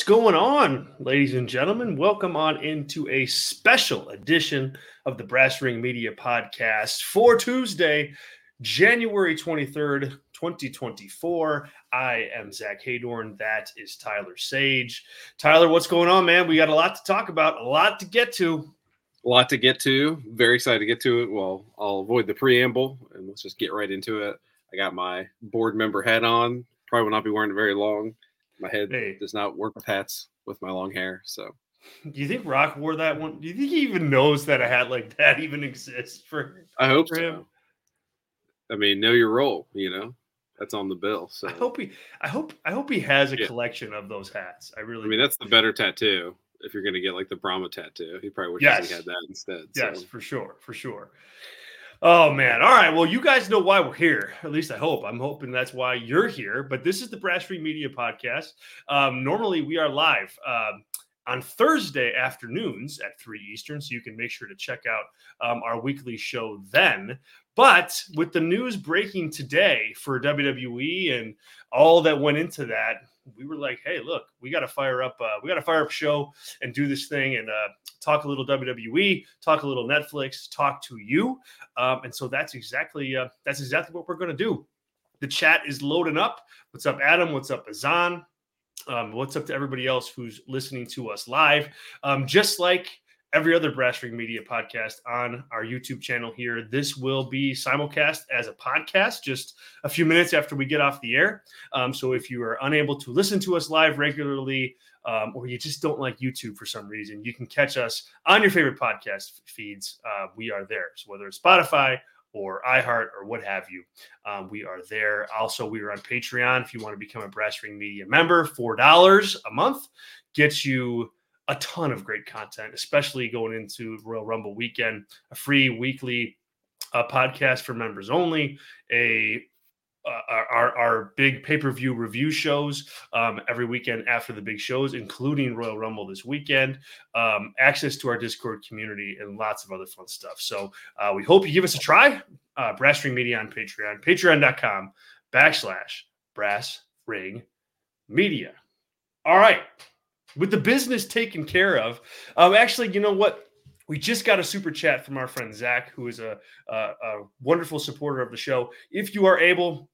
What's going on, ladies and gentlemen? Welcome on into a special edition of the Brass Ring Media Podcast for Tuesday, January 23rd, 2024. I am Zach Heydorn. That is Tyler Sage. Tyler, what's going on, man? We got a lot to talk about, a lot to get to. A lot to get to. Very excited to get to it. Well, I'll avoid the preamble and let's just get right into it. I got my board member hat on. Probably will not be wearing it very long. My head hey. does not work with hats with my long hair. So, do you think Rock wore that one? Do you think he even knows that a hat like that even exists for? I hope for so. Him? I mean, know your role. You know, that's on the bill. So I hope he, I hope, I hope he has a yeah. collection of those hats. I really. I mean, that's the better tattoo. If you're going to get like the Brahma tattoo, he probably wishes yes. he had that instead. Yes, for sure, for sure. Oh man. All right. Well, you guys know why we're here. At least I hope. I'm hoping that's why you're here. But this is the Brass Ring Media Podcast. Um, normally we are live um, on Thursday afternoons at 3 Eastern. So you can make sure to check out um, our weekly show then. But with the news breaking today for WWE and all that went into that, we were like, hey, look, we got to fire up, uh, we got to fire up show and do this thing and uh, talk a little WWE, talk a little Netflix, talk to you. Um, and so that's exactly uh, that's exactly what we're to do. The chat is loading up. What's up, Adam? What's up, Azan? Um, what's up to everybody else who's listening to us live? Um, just like every other Brass Ring Media podcast on our YouTube channel here. This will be simulcast as a podcast just a few minutes after we get off the air. Um, so if you are unable to listen to us live regularly, um, or you just don't like YouTube for some reason, you can catch us on your favorite podcast feeds. Uh, we are there. So whether it's Spotify or iHeart or what have you. Um, we are there. Also, we are on Patreon. If you want to become a Brass Ring Media member, $4 a month gets you a ton of great content, especially going into Royal Rumble weekend, a free weekly uh, podcast for members only, a uh, our, our big pay-per-view review shows um, every weekend after the big shows including royal rumble this weekend um, access to our discord community and lots of other fun stuff. So uh, we hope you give us a try. Uh, brass ring media on patreon patreon.com backslash brass ring media. All right with the business taken care of. Um, actually, you know what? We just got a super chat from our friend Zach, who is a, a, a wonderful supporter of the show. If you are able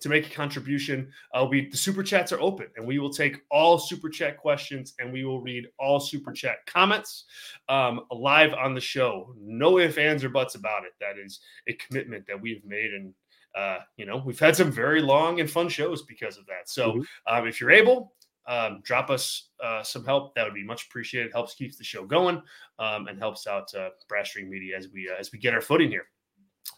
to make a contribution, uh, we the super chats are open, and we will take all super chat questions, and we will read all super chat comments um, live on the show. No ifs, ands, or buts about it. That is a commitment that we've made, and uh, you know we've had some very long and fun shows because of that. So mm-hmm. um, if you're able, um, drop us uh, some help. That would be much appreciated. Helps keeps the show going um, and helps out uh, Brass Ring Media as we uh, as we get our footing here.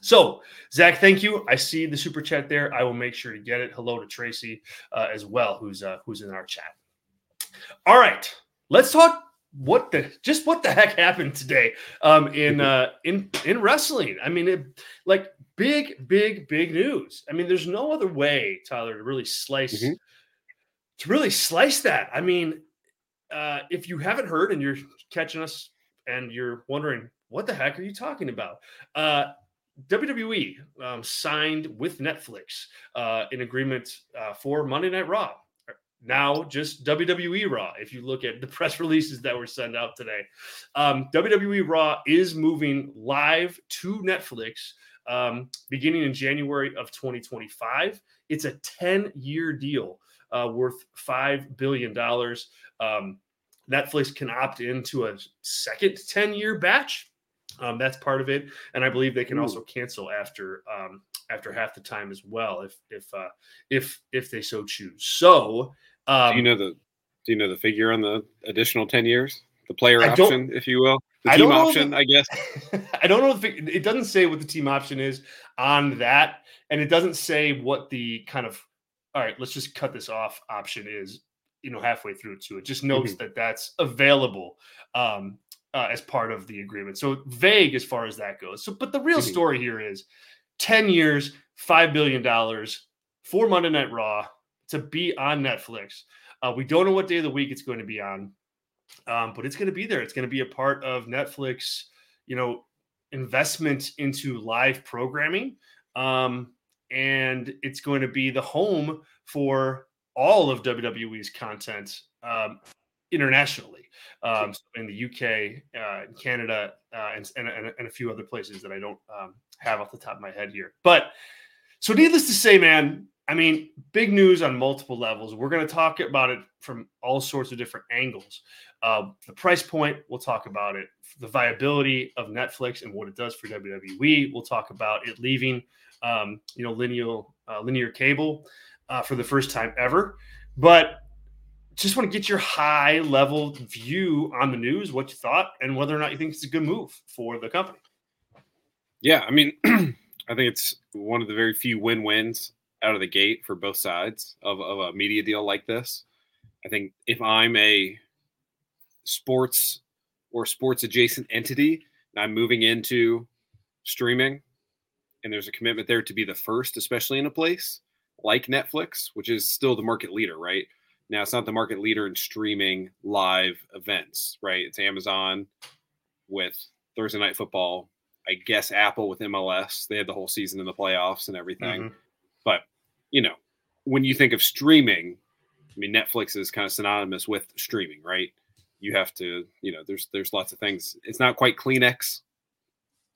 So, Zach, thank you. I see the super chat there. I will make sure to get it. Hello to Tracy uh, as well, who's uh, who's in our chat. All right, let's talk what the just what the heck happened today um, in uh, in in wrestling. I mean, it, like big, big, big news. I mean, there's no other way, Tyler, to really slice. Mm-hmm to really slice that. I mean, uh, if you haven't heard and you're catching us and you're wondering what the heck are you talking about, uh, WWE um, signed with Netflix uh, an agreement uh, for Monday Night Raw. Now, just WWE Raw. If you look at the press releases that were sent out today, um, WWE Raw is moving live to Netflix um, beginning in January of 2025. It's a 10 year deal uh, worth $5 billion. Um, Netflix can opt into a second 10 year batch. Um, that's part of it, and I believe they can Ooh. also cancel after um, after half the time as well, if if uh, if if they so choose. So, um, do you know the do you know the figure on the additional ten years, the player option, if you will, the team option, I guess. I don't know if it, it doesn't say what the team option is on that, and it doesn't say what the kind of all right, let's just cut this off option is, you know, halfway through to it. Just notes mm-hmm. that that's available um, uh, as part of the agreement. So vague as far as that goes. So, but the real mm-hmm. story here is 10 years, $5 billion for Monday Night Raw to be on Netflix. Uh, we don't know what day of the week it's going to be on, um, but it's going to be there. It's going to be a part of Netflix, you know, investment into live programming. Um, and it's going to be the home for all of WWE's content um, internationally um, in the UK, uh, Canada, uh, and, and, and, a few other places that I don't um, have off the top of my head here. But so, needless to say, man, I mean, big news on multiple levels. We're going to talk about it from all sorts of different angles. Uh, the price point, we'll talk about it. The viability of Netflix and what it does for WWE. We'll talk about it leaving, um, you know, linear uh, linear cable uh, for the first time ever. But just want to get your high level view on the news, what you thought, and whether or not you think it's a good move for the company. Yeah, I mean, I think it's one of the very few win wins out of the gate for both sides of, of a media deal like this. I think if I'm a sports or sports adjacent entity and I'm moving into streaming and there's a commitment there to be the first, especially in a place like Netflix, which is still the market leader, right? Now it's not the market leader in streaming live events, right? It's Amazon with Thursday night football. I guess Apple with MLS. They had the whole season in the playoffs and everything. Mm-hmm. But you know, when you think of streaming, I mean Netflix is kind of synonymous with streaming, right? You have to, you know, there's there's lots of things. It's not quite Kleenex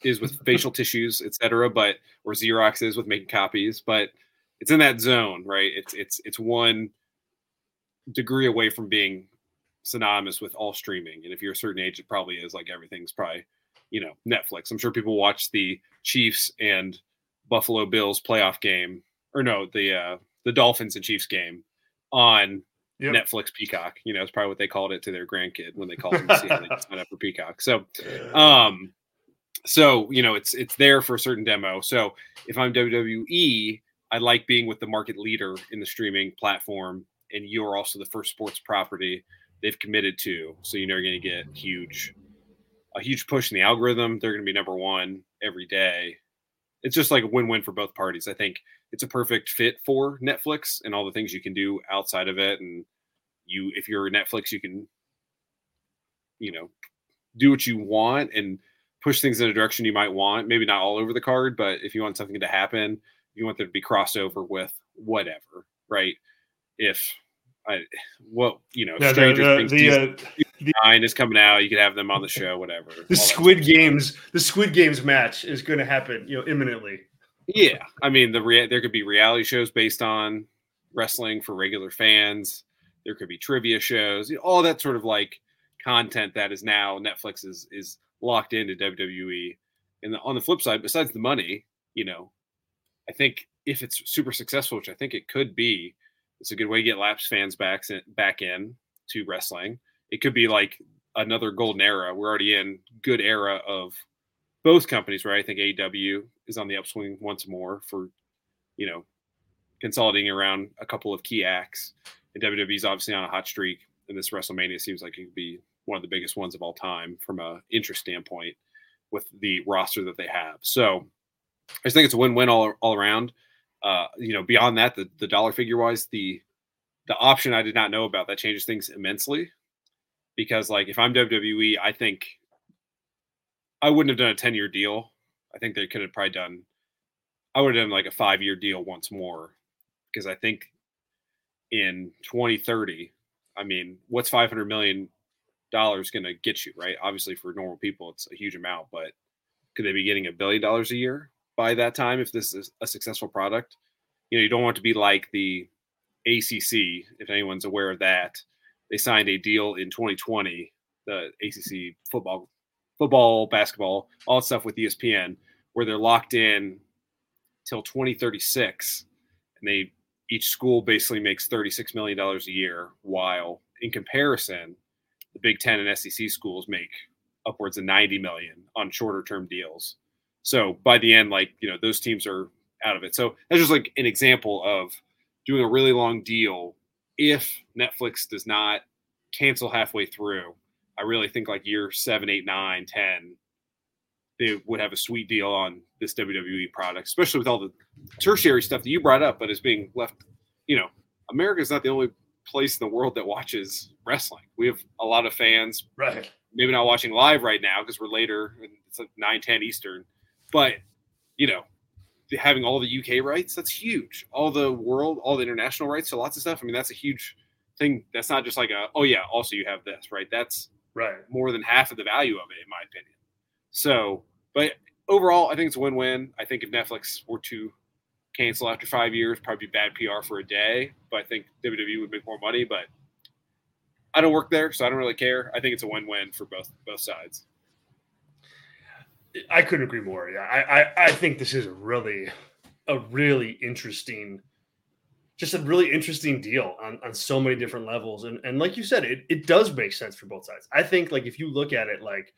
is with facial tissues, etc., but or Xerox is with making copies, but it's in that zone, right? It's it's it's one degree away from being synonymous with all streaming. And if you're a certain age, it probably is like everything's probably, you know, Netflix. I'm sure people watch the Chiefs and Buffalo Bills playoff game, or no, the uh, the Dolphins and Chiefs game on yep. Netflix Peacock. You know, it's probably what they called it to their grandkid when they called them to see how they sign up for Peacock. So, um, so you know, it's it's there for a certain demo. So if I'm WWE, I like being with the market leader in the streaming platform and you're also the first sports property they've committed to. So you know you're going to get huge, a huge push in the algorithm. They're going to be number one every day. It's just like a win-win for both parties. I think it's a perfect fit for Netflix and all the things you can do outside of it. And you, if you're Netflix, you can, you know, do what you want and push things in a direction you might want. Maybe not all over the card, but if you want something to happen, you want there to be crossover with whatever, right? If I, well, you know, yeah, Stranger the, Things the, uh, nine is coming out. You could have them on the show, whatever. The Squid Games, the Squid Games match is going to happen, you know, imminently. Yeah, I mean, the rea- there could be reality shows based on wrestling for regular fans. There could be trivia shows, you know, all that sort of like content that is now Netflix is is locked into WWE. And the, on the flip side, besides the money, you know, I think if it's super successful, which I think it could be, it's a good way to get Laps fans back back in to wrestling. It could be like another golden era. We're already in good era of both companies, right? I think AEW is on the upswing once more for, you know, consolidating around a couple of key acts. And WWE is obviously on a hot streak, and this WrestleMania seems like it could be one of the biggest ones of all time from a interest standpoint with the roster that they have. So I just think it's a win-win all, all around uh, you know, beyond that, the, the dollar figure wise, the the option I did not know about that changes things immensely. Because like if I'm WWE, I think I wouldn't have done a 10 year deal. I think they could have probably done I would have done like a five year deal once more. Because I think in 2030, I mean, what's 500 million dollars going to get you, right? Obviously, for normal people, it's a huge amount, but could they be getting a billion dollars a year? by that time if this is a successful product. You know, you don't want to be like the ACC, if anyone's aware of that. They signed a deal in 2020, the ACC football, football, basketball, all that stuff with ESPN, where they're locked in till 2036, and they each school basically makes 36 million dollars a year, while in comparison, the Big Ten and SEC schools make upwards of 90 million on shorter term deals. So by the end, like, you know, those teams are out of it. So that's just like an example of doing a really long deal. If Netflix does not cancel halfway through, I really think like year seven, eight, nine, ten, they would have a sweet deal on this WWE product, especially with all the tertiary stuff that you brought up, but is being left. You know, America is not the only place in the world that watches wrestling. We have a lot of fans, right? Maybe not watching live right now because we're later. It's like nine, ten Eastern but you know, having all the UK rights, that's huge. All the world, all the international rights to lots of stuff. I mean, that's a huge thing. That's not just like a oh yeah. Also, you have this right. That's right more than half of the value of it, in my opinion. So, but overall, I think it's a win-win. I think if Netflix were to cancel after five years, probably bad PR for a day. But I think WWE would make more money. But I don't work there, so I don't really care. I think it's a win-win for both both sides. I couldn't agree more. Yeah, I, I, I think this is really a really interesting, just a really interesting deal on, on so many different levels. And and like you said, it, it does make sense for both sides. I think like if you look at it like,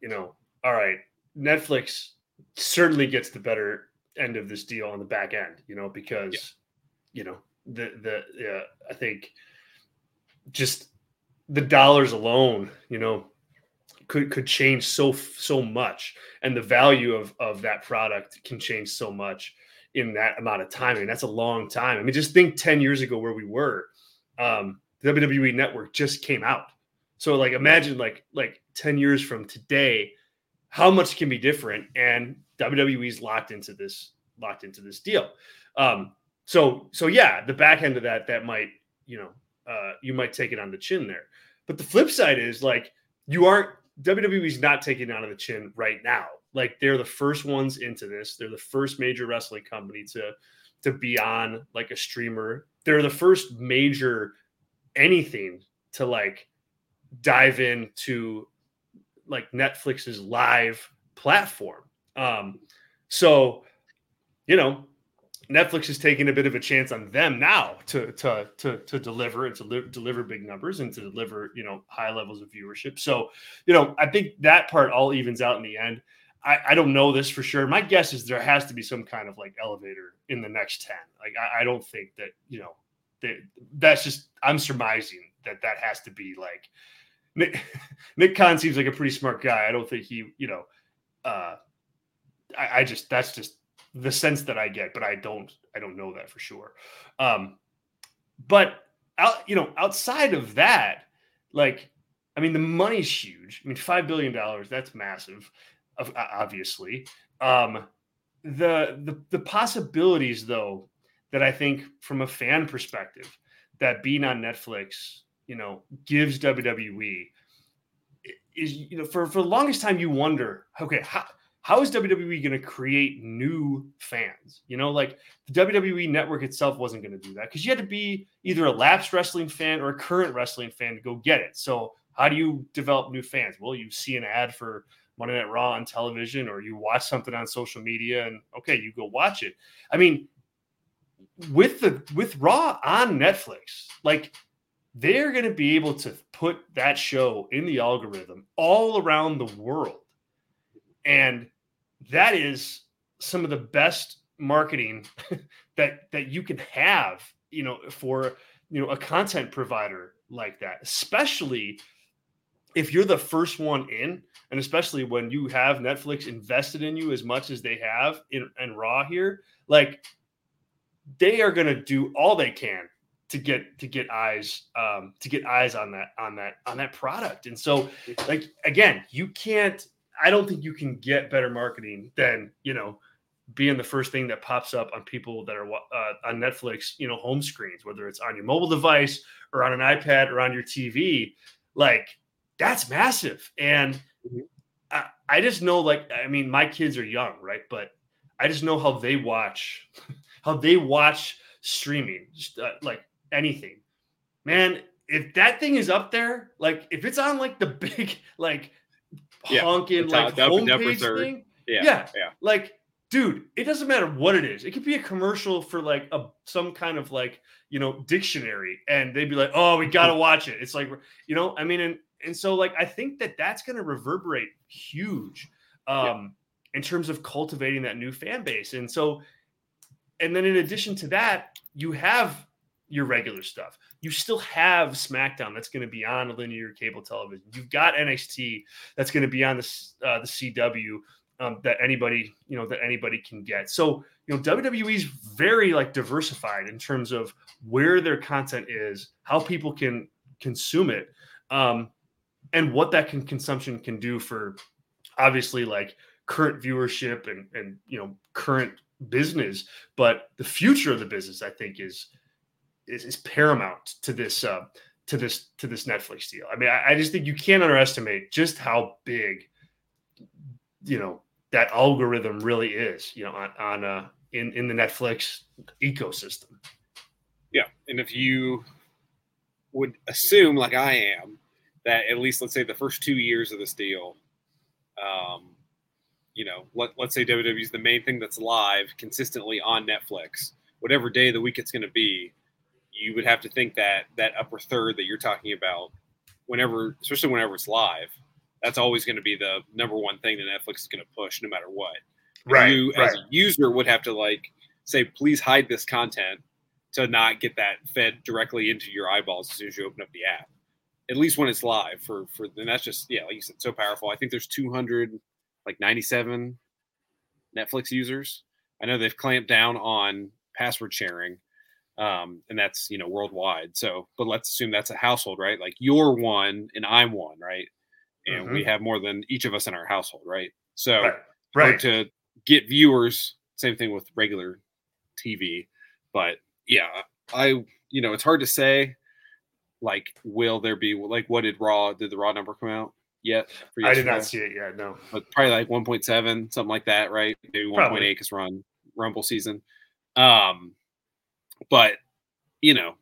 you know, all right, Netflix certainly gets the better end of this deal on the back end, you know, because yeah. you know, the the yeah, I think just the dollars alone, you know, could could change so so much. And the value of of that product can change so much in that amount of time. I mean that's a long time. I mean just think 10 years ago where we were um the wwe network just came out. So like imagine like like 10 years from today how much can be different and wwe's locked into this locked into this deal um so so yeah the back end of that that might you know uh you might take it on the chin there but the flip side is like you aren't WWE's not taking it of the chin right now. Like they're the first ones into this. They're the first major wrestling company to to be on like a streamer. They're the first major anything to like dive into like Netflix's live platform. Um so you know, Netflix is taking a bit of a chance on them now to to to, to deliver and to li- deliver big numbers and to deliver you know high levels of viewership. So you know I think that part all evens out in the end. I, I don't know this for sure. My guess is there has to be some kind of like elevator in the next ten. Like I, I don't think that you know that that's just I'm surmising that that has to be like Nick, Nick Khan seems like a pretty smart guy. I don't think he you know uh I, I just that's just the sense that I get, but I don't I don't know that for sure. Um, but out you know outside of that, like I mean the money's huge. I mean five billion dollars that's massive, obviously. Um, the the the possibilities though that I think from a fan perspective that being on Netflix you know gives WWE is you know for for the longest time you wonder okay how how is WWE going to create new fans? You know, like the WWE network itself wasn't going to do that because you had to be either a lapsed wrestling fan or a current wrestling fan to go get it. So, how do you develop new fans? Well, you see an ad for Monday Night Raw on television, or you watch something on social media, and okay, you go watch it. I mean, with the with Raw on Netflix, like they're going to be able to put that show in the algorithm all around the world. And that is some of the best marketing that that you can have you know for you know a content provider like that especially if you're the first one in and especially when you have netflix invested in you as much as they have in, in raw here like they are going to do all they can to get to get eyes um to get eyes on that on that on that product and so like again you can't I don't think you can get better marketing than you know being the first thing that pops up on people that are uh, on Netflix, you know, home screens, whether it's on your mobile device or on an iPad or on your TV. Like that's massive, and mm-hmm. I, I just know, like, I mean, my kids are young, right? But I just know how they watch, how they watch streaming, just uh, like anything, man. If that thing is up there, like if it's on like the big, like yeah, honking like homepage thing. Yeah, yeah, yeah. Like, dude, it doesn't matter what it is. It could be a commercial for like a some kind of like you know dictionary, and they'd be like, "Oh, we got to watch it." It's like you know, I mean, and and so like I think that that's going to reverberate huge um, yeah. in terms of cultivating that new fan base, and so. And then in addition to that, you have your regular stuff. You still have SmackDown that's going to be on linear cable television. You've got NXT that's going to be on the uh, the CW um, that anybody you know that anybody can get. So you know WWE is very like diversified in terms of where their content is, how people can consume it, um, and what that can consumption can do for obviously like current viewership and and you know current business but the future of the business i think is is, is paramount to this uh, to this to this Netflix deal. I mean, I, I just think you can't underestimate just how big, you know, that algorithm really is. You know, on on uh, in in the Netflix ecosystem. Yeah, and if you would assume, like I am, that at least let's say the first two years of this deal, um, you know, let, let's say WWE is the main thing that's live consistently on Netflix, whatever day of the week it's going to be, you would have to think that that upper third that you're talking about, whenever, especially whenever it's live, that's always going to be the number one thing that Netflix is going to push no matter what. Right. You right. as a user would have to like say, please hide this content to not get that fed directly into your eyeballs as soon as you open up the app. At least when it's live for for and that's just yeah, like you said, so powerful. I think there's 200 like 97 Netflix users. I know they've clamped down on password sharing, um, and that's you know worldwide. So, but let's assume that's a household, right? Like you're one and I'm one, right? And mm-hmm. we have more than each of us in our household, right? So, right. right. to get viewers, same thing with regular TV, but yeah, I you know it's hard to say. Like, will there be like what did Raw? Did the Raw number come out yet? I did not see it yet. No, but probably like 1.7, something like that, right? Maybe 1.8 because we're on Rumble season. Um, but you know,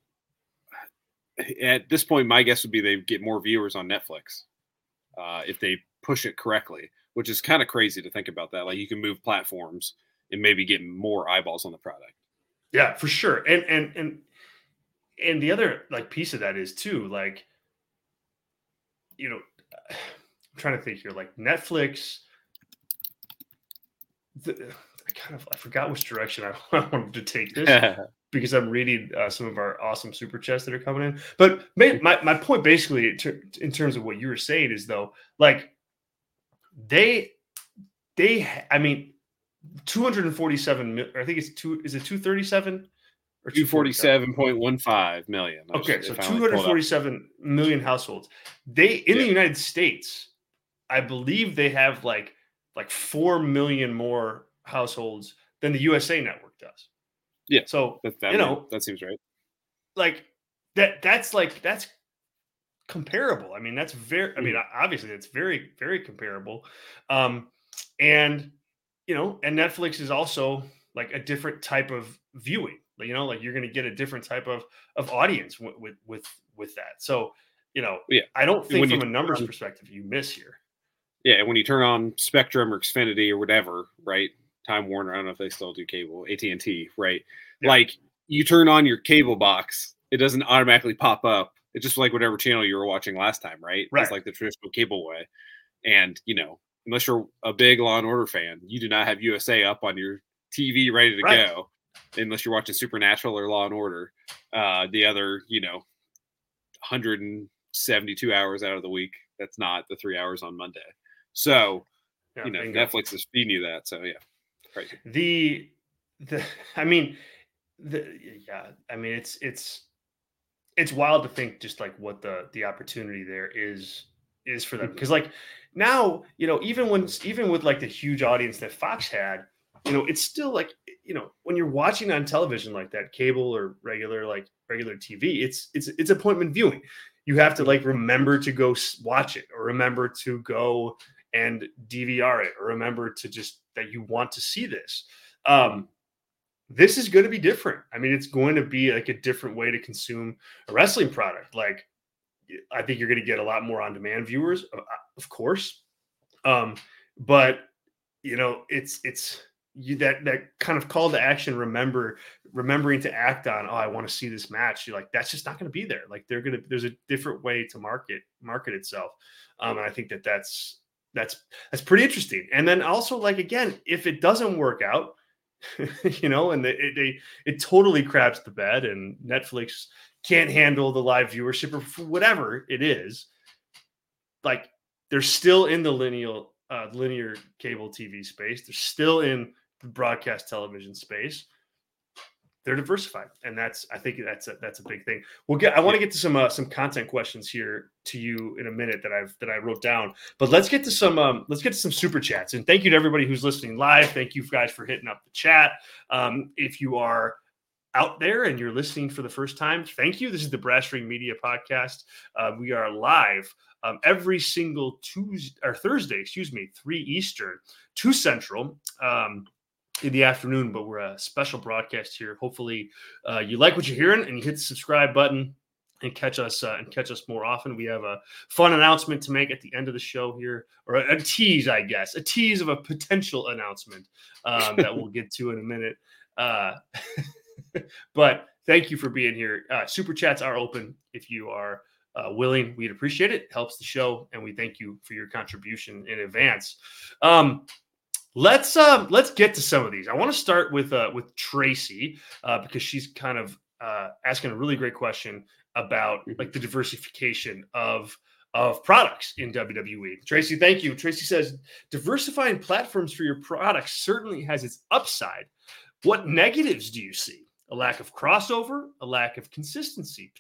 at this point, my guess would be they get more viewers on Netflix uh, if they push it correctly, which is kind of crazy to think about that. Like you can move platforms and maybe get more eyeballs on the product. Yeah, for sure. And and and and the other like piece of that is too like you know I'm trying to think here like Netflix the, I kind of I forgot which direction I, I wanted to take this because I'm reading uh, some of our awesome super chats that are coming in. But my my, my point basically in terms of what you were saying is though like they they I mean 247 I think it's two is it 237 or 247.15 million. Okay, so 247 million households. They in yeah. the United States, I believe they have like like 4 million more households than the USA network does. Yeah. So, that, that you know, that seems right. Like that that's like that's comparable. I mean, that's very I mean, mm-hmm. obviously it's very very comparable. Um and you know, and Netflix is also like a different type of viewing. You know, like you're going to get a different type of of audience with with with, with that. So, you know, yeah, I don't think from a numbers perspective you miss here. Yeah, when you turn on Spectrum or Xfinity or whatever, right? Time Warner, I don't know if they still do cable, AT and T, right? Yeah. Like you turn on your cable box, it doesn't automatically pop up. It's just like whatever channel you were watching last time, right? Right. It's like the traditional cable way. And you know, unless you're a big Law and Order fan, you do not have USA up on your TV ready to right. go, unless you're watching Supernatural or Law and Order. Uh, the other, you know, 172 hours out of the week, that's not the three hours on Monday. So, yeah, you know, bingo. Netflix is feeding you that. So, yeah, crazy. The, the, I mean, the, yeah, I mean, it's, it's, it's wild to think just like what the the opportunity there is is for them because mm-hmm. like now you know even when even with like the huge audience that fox had you know it's still like you know when you're watching on television like that cable or regular like regular tv it's it's it's appointment viewing you have to like remember to go watch it or remember to go and dvr it or remember to just that you want to see this um this is going to be different i mean it's going to be like a different way to consume a wrestling product like I think you're going to get a lot more on demand viewers, uh, of course. Um, but you know, it's it's you that that kind of call to action. Remember, remembering to act on. Oh, I want to see this match. You're like, that's just not going to be there. Like they're gonna. There's a different way to market market itself. Um, and I think that that's that's that's pretty interesting. And then also, like again, if it doesn't work out, you know, and they, it, they it totally craps the bed, and Netflix can't handle the live viewership or whatever it is, like they're still in the linear uh, linear cable TV space. They're still in the broadcast television space. They're diversified, and that's I think that's a, that's a big thing. We'll get. I want to get to some uh, some content questions here to you in a minute that I've that I wrote down. But let's get to some um, let's get to some super chats. And thank you to everybody who's listening live. Thank you guys for hitting up the chat. Um, if you are out there and you're listening for the first time, thank you. This is the Brass Ring Media Podcast. Uh, we are live um, every single Tuesday or Thursday, excuse me, three Eastern, two Central. Um, in the afternoon, but we're a special broadcast here. Hopefully, uh, you like what you're hearing and you hit the subscribe button and catch us uh, and catch us more often. We have a fun announcement to make at the end of the show here, or a, a tease, I guess, a tease of a potential announcement um, that we'll get to in a minute. Uh, but thank you for being here. Uh, super chats are open if you are uh, willing. We'd appreciate it. it. Helps the show, and we thank you for your contribution in advance. Um, let's um, let's get to some of these. I want to start with uh, with Tracy uh, because she's kind of uh, asking a really great question about mm-hmm. like the diversification of of products in WWE. Tracy, thank you. Tracy says diversifying platforms for your products certainly has its upside. What negatives do you see? A lack of crossover, a lack of consistency.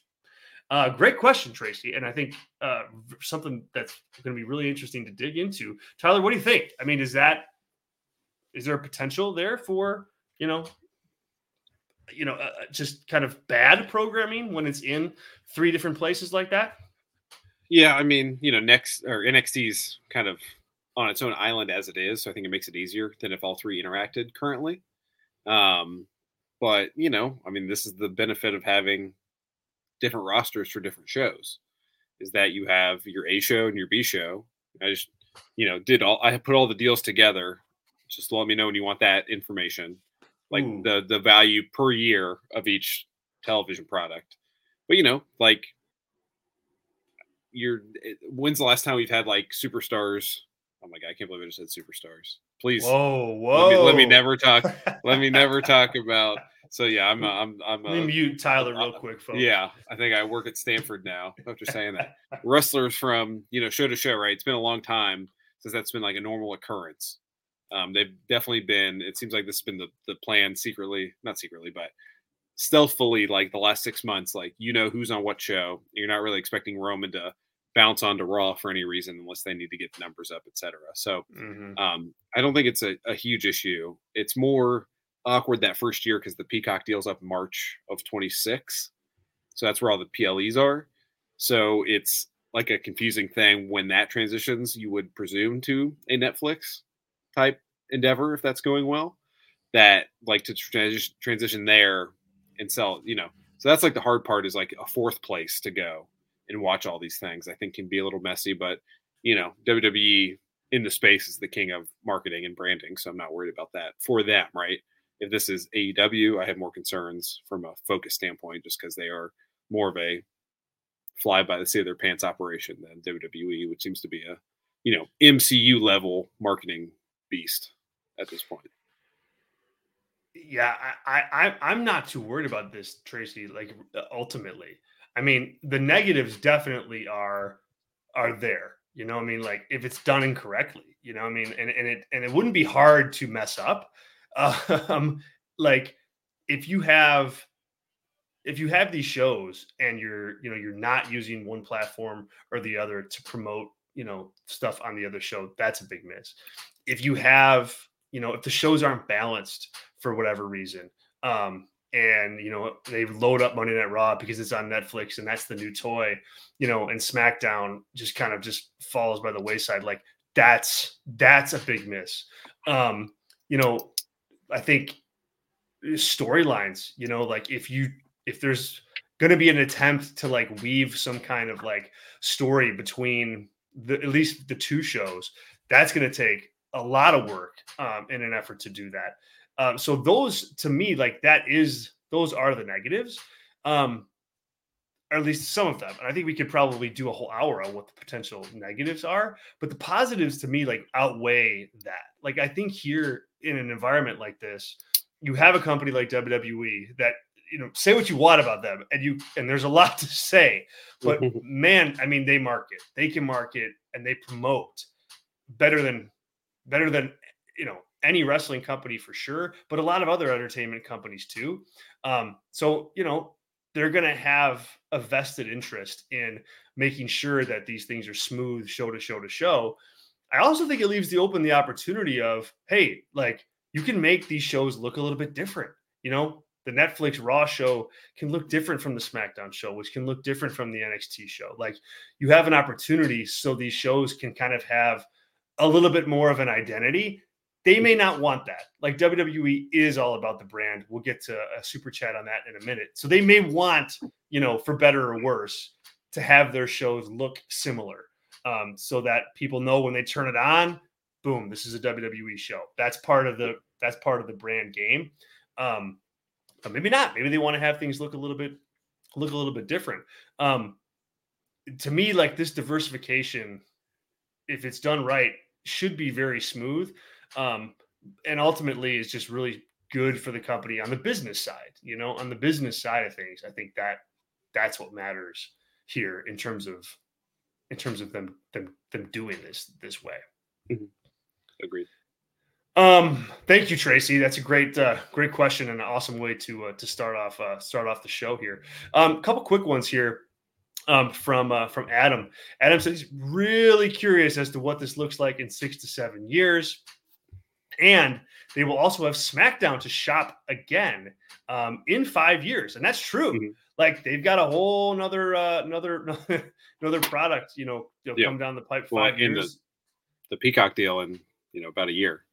Uh, great question, Tracy, and I think uh, something that's going to be really interesting to dig into. Tyler, what do you think? I mean, is that is there a potential there for you know you know, uh, uh, just kind of bad programming when it's in three different places like that? Yeah, I mean, you know, next or NXT's kind of on its own island as it is, so I think it makes it easier than if all three interacted currently. Um, but you know, I mean, this is the benefit of having different rosters for different shows, is that you have your A show and your B show. I just, you know, did all I put all the deals together. Just let me know when you want that information like Ooh. the the value per year of each television product. But you know, like you're eh, when's the last time we've had like superstars? Oh my god, I can't believe I just said superstars. Please, whoa, whoa. Let me, let me never talk. let me never talk about. So yeah, I'm I'm I'm. Let me mute Tyler uh, real quick, folks. Yeah, I think I work at Stamford now. After saying that, wrestlers from you know show to show, right? It's been a long time since that's been like a normal occurrence. Um, they've definitely been. It seems like this has been the the plan secretly, not secretly, but stealthily. Like the last six months, like you know who's on what show. You're not really expecting Roman to bounce onto Raw for any reason unless they need to get the numbers up, etc. So mm-hmm. um, I don't think it's a, a, huge issue. It's more awkward that first year because the Peacock deals up March of 26. So that's where all the PLEs are. So it's like a confusing thing when that transitions, you would presume to a Netflix type endeavor if that's going well that like to transition there and sell you know. So that's like the hard part is like a fourth place to go and watch all these things i think can be a little messy but you know wwe in the space is the king of marketing and branding so i'm not worried about that for them right? If this is aew i have more concerns from a focus standpoint just because they are more of a fly by the seat of their pants operation than wwe which seems to be a you know mcu level marketing beast at this point. Yeah, I, I I'm not too worried about this, Tracy. Like ultimately, I mean, the negatives definitely are are there. You know, I mean, like if it's done incorrectly, you know, I mean, and, and it and it wouldn't be hard to mess up. Um, like if you have if you have these shows and you're you know you're not using one platform or the other to promote you know stuff on the other show that's a big miss if you have, you know, if the shows aren't balanced for whatever reason, um, and you know they load up Monday Night Raw because it's on Netflix and that's the new toy, you know, and SmackDown just kind of just falls by the wayside. Like that's that's a big miss. Um, you know, I think storylines. You know, like if you if there's going to be an attempt to like weave some kind of like story between the at least the two shows, that's going to take a lot of work um, in an effort to do that. Um, so those to me, like that is those are the negatives, um, or at least some of them. And I think we could probably do a whole hour on what the potential negatives are. But the positives to me like outweigh that. Like I think here in an environment like this, you have a company like WWE that you know say what you want about them and you and there's a lot to say but man i mean they market they can market and they promote better than better than you know any wrestling company for sure, but a lot of other entertainment companies too. Um, so you know they're going to have a vested interest in making sure that these things are smooth, show to show to show. I also think it leaves the open the opportunity of hey, like you can make these shows look a little bit different. You know, the Netflix Raw show can look different from the SmackDown show, which can look different from the NXT show. Like you have an opportunity so these shows can kind of have a little bit more of an identity. They may not want that. Like WWE is all about the brand. We'll get to a super chat on that in a minute. So they may want, you know, for better or worse, to have their shows look similar um, so that people know when they turn it on, boom, this is a WWE show. That's part of the that's part of the brand game. Um, but maybe not. Maybe they want to have things look a little bit look a little bit different. Um, to me, like this diversification, if it's done right, should be very smooth. Um, and ultimately is just really good for the company on the business side. You know, on the business side of things, I think that that's what matters here in terms of in terms of them them them doing this this way. Mm-hmm. Agreed. Um, thank you, Tracy. That's a great, uh, great question and an awesome way to uh, to start off uh, start off the show here. Um, a couple quick ones here um, from uh, from Adam. Adam says he's really curious as to what this looks like in six to seven years, and they will also have SmackDown to shop again um, in five years, and that's true. Mm-hmm. Like they've got a whole another uh, another another product, you know, yeah. come down the pipe five well, years. The, the Peacock deal in you know about a year.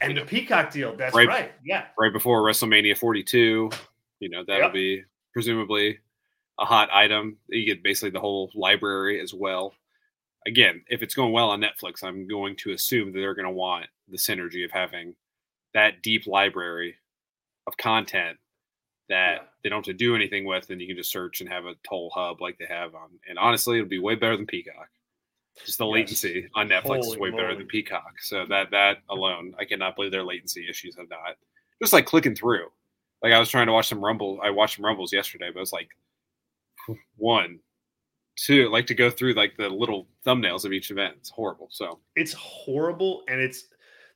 And the Peacock deal, that's right, right, Yeah. Right before WrestleMania 42, you know, that'll yep. be presumably a hot item. You get basically the whole library as well. Again, if it's going well on Netflix, I'm going to assume that they're going to want the synergy of having that deep library of content that yeah. they don't have to do anything with, and you can just search and have a whole hub like they have on. And honestly, it'll be way better than Peacock. Just the yes. latency on Netflix Holy is way moly. better than Peacock. So that that alone, I cannot believe their latency issues have not. Just like clicking through. Like I was trying to watch some Rumble. I watched some Rumbles yesterday, but it was like one, two. Like to go through like the little thumbnails of each event. It's horrible. So it's horrible, and it's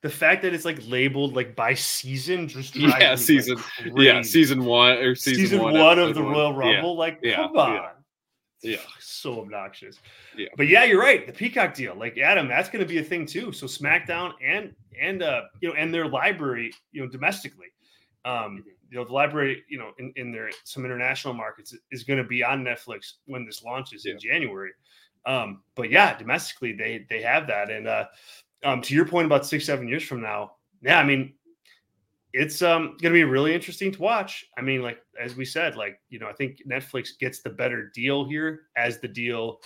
the fact that it's like labeled like by season just yeah season like yeah season one or season, season one, one of the Royal Rumble. Yeah. Like, yeah. come on. Yeah. Yeah. So obnoxious. Yeah. But yeah, you're right. The Peacock deal, like Adam, that's going to be a thing too. So SmackDown and and uh you know and their library, you know, domestically, um, mm-hmm. you know, the library, you know, in, in their some international markets is going to be on Netflix when this launches yeah. in January. Um, but yeah, domestically they they have that. And uh um to your point about six, seven years from now, yeah, I mean, it's um going to be really interesting to watch. I mean, like as we said, like you know, I think Netflix gets the better deal here as the deal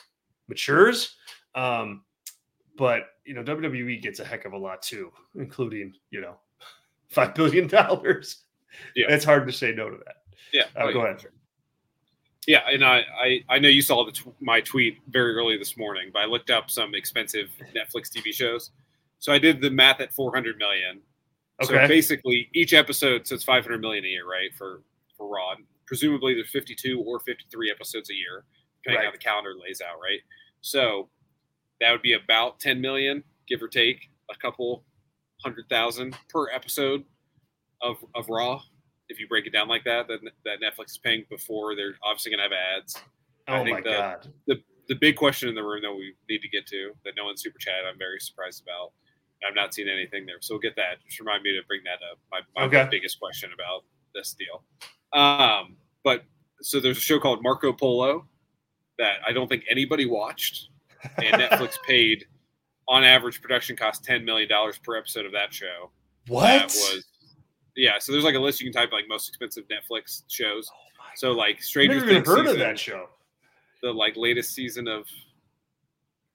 matures. Um, but you know, WWE gets a heck of a lot too, including you know, five billion dollars. Yeah, it's hard to say no to that. Yeah, uh, oh, go ahead. Yeah, and I, I I know you saw the t- my tweet very early this morning, but I looked up some expensive Netflix TV shows. So I did the math at 400 million Okay. So basically, each episode, so it's 500 million a year, right? For for Raw. Presumably, there's 52 or 53 episodes a year, depending right. how the calendar lays out, right? So that would be about 10 million, give or take, a couple hundred thousand per episode of of Raw. If you break it down like that, that that Netflix is paying before they're obviously going to have ads. Oh I think my the, god! The the big question in the room that we need to get to that no one super chat I'm very surprised about I've not seen anything there. So we'll get that. Just remind me to bring that up. My, my okay. biggest question about this deal. Um, but so there's a show called Marco Polo that I don't think anybody watched, and Netflix paid on average production cost ten million dollars per episode of that show. What that was? Yeah, so there's like a list you can type like most expensive Netflix shows. Oh so like Stranger Things. Never heard season, of that show. The like latest season of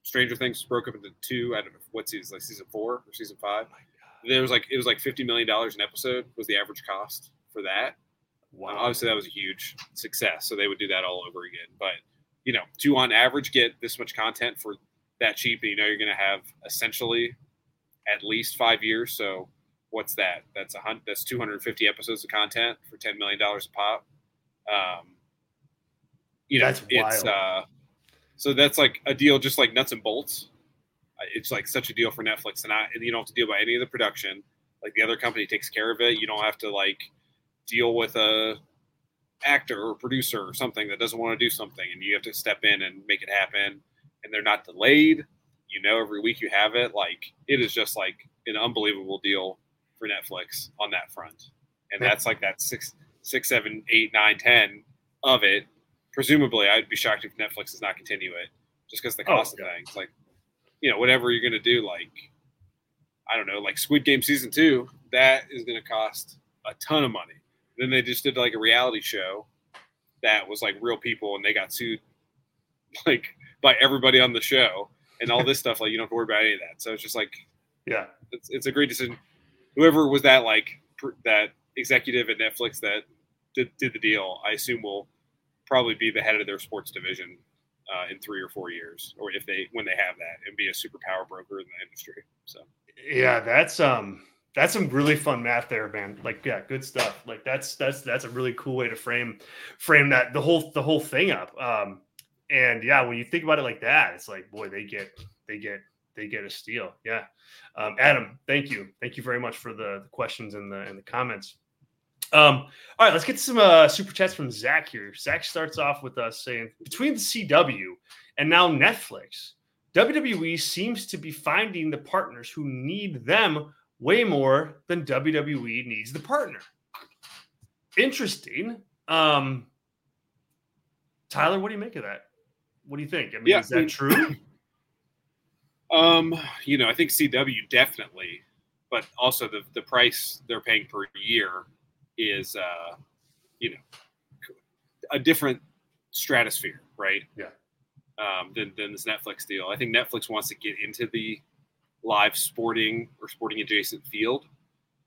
Stranger Things broke up into two. I don't know what season, like season four or season five. Oh there was like it was like fifty million dollars an episode was the average cost for that. Wow. Um, obviously, that was a huge success, so they would do that all over again. But you know, to on average get this much content for that cheap, and you know, you're going to have essentially at least five years. So what's that? That's a hundred. That's 250 episodes of content for 10 million dollars a pop. Um, you know, that's it's uh, so that's like a deal, just like nuts and bolts. It's like such a deal for Netflix, and I you don't have to deal by any of the production. Like the other company takes care of it. You don't have to like deal with a actor or producer or something that doesn't want to do something, and you have to step in and make it happen. And they're not delayed. You know, every week you have it. Like it is just like an unbelievable deal for Netflix on that front. And that's like that six six, seven, eight, nine, ten of it, presumably I'd be shocked if Netflix does not continue it just because the oh, cost oh, of things. Like, you know, whatever you're gonna do, like I don't know, like Squid Game season two, that is gonna cost a ton of money. Then they just did like a reality show that was like real people and they got sued like by everybody on the show and all this stuff. Like you don't have to worry about any of that. So it's just like, yeah, it's, it's a great decision. Whoever was that like that executive at Netflix that did, did the deal, I assume will probably be the head of their sports division uh, in three or four years, or if they when they have that, and be a super power broker in the industry. So yeah, that's um that's some really fun math there, man. Like, yeah, good stuff. Like that's that's that's a really cool way to frame frame that the whole the whole thing up. Um, and yeah, when you think about it like that, it's like, boy, they get they get they get a steal. Yeah. Um, Adam, thank you, thank you very much for the, the questions and the and the comments. Um, all right, let's get some uh, super chats from Zach here. Zach starts off with us saying, between the CW and now Netflix, WWE seems to be finding the partners who need them way more than WWE needs the partner. Interesting. Um, Tyler, what do you make of that? What do you think? I mean, yeah, is that I mean, true? Um, you know, I think CW definitely, but also the the price they're paying per year is, uh, you know, a different stratosphere, right? Yeah. Um, than than this Netflix deal. I think Netflix wants to get into the live sporting or sporting adjacent field,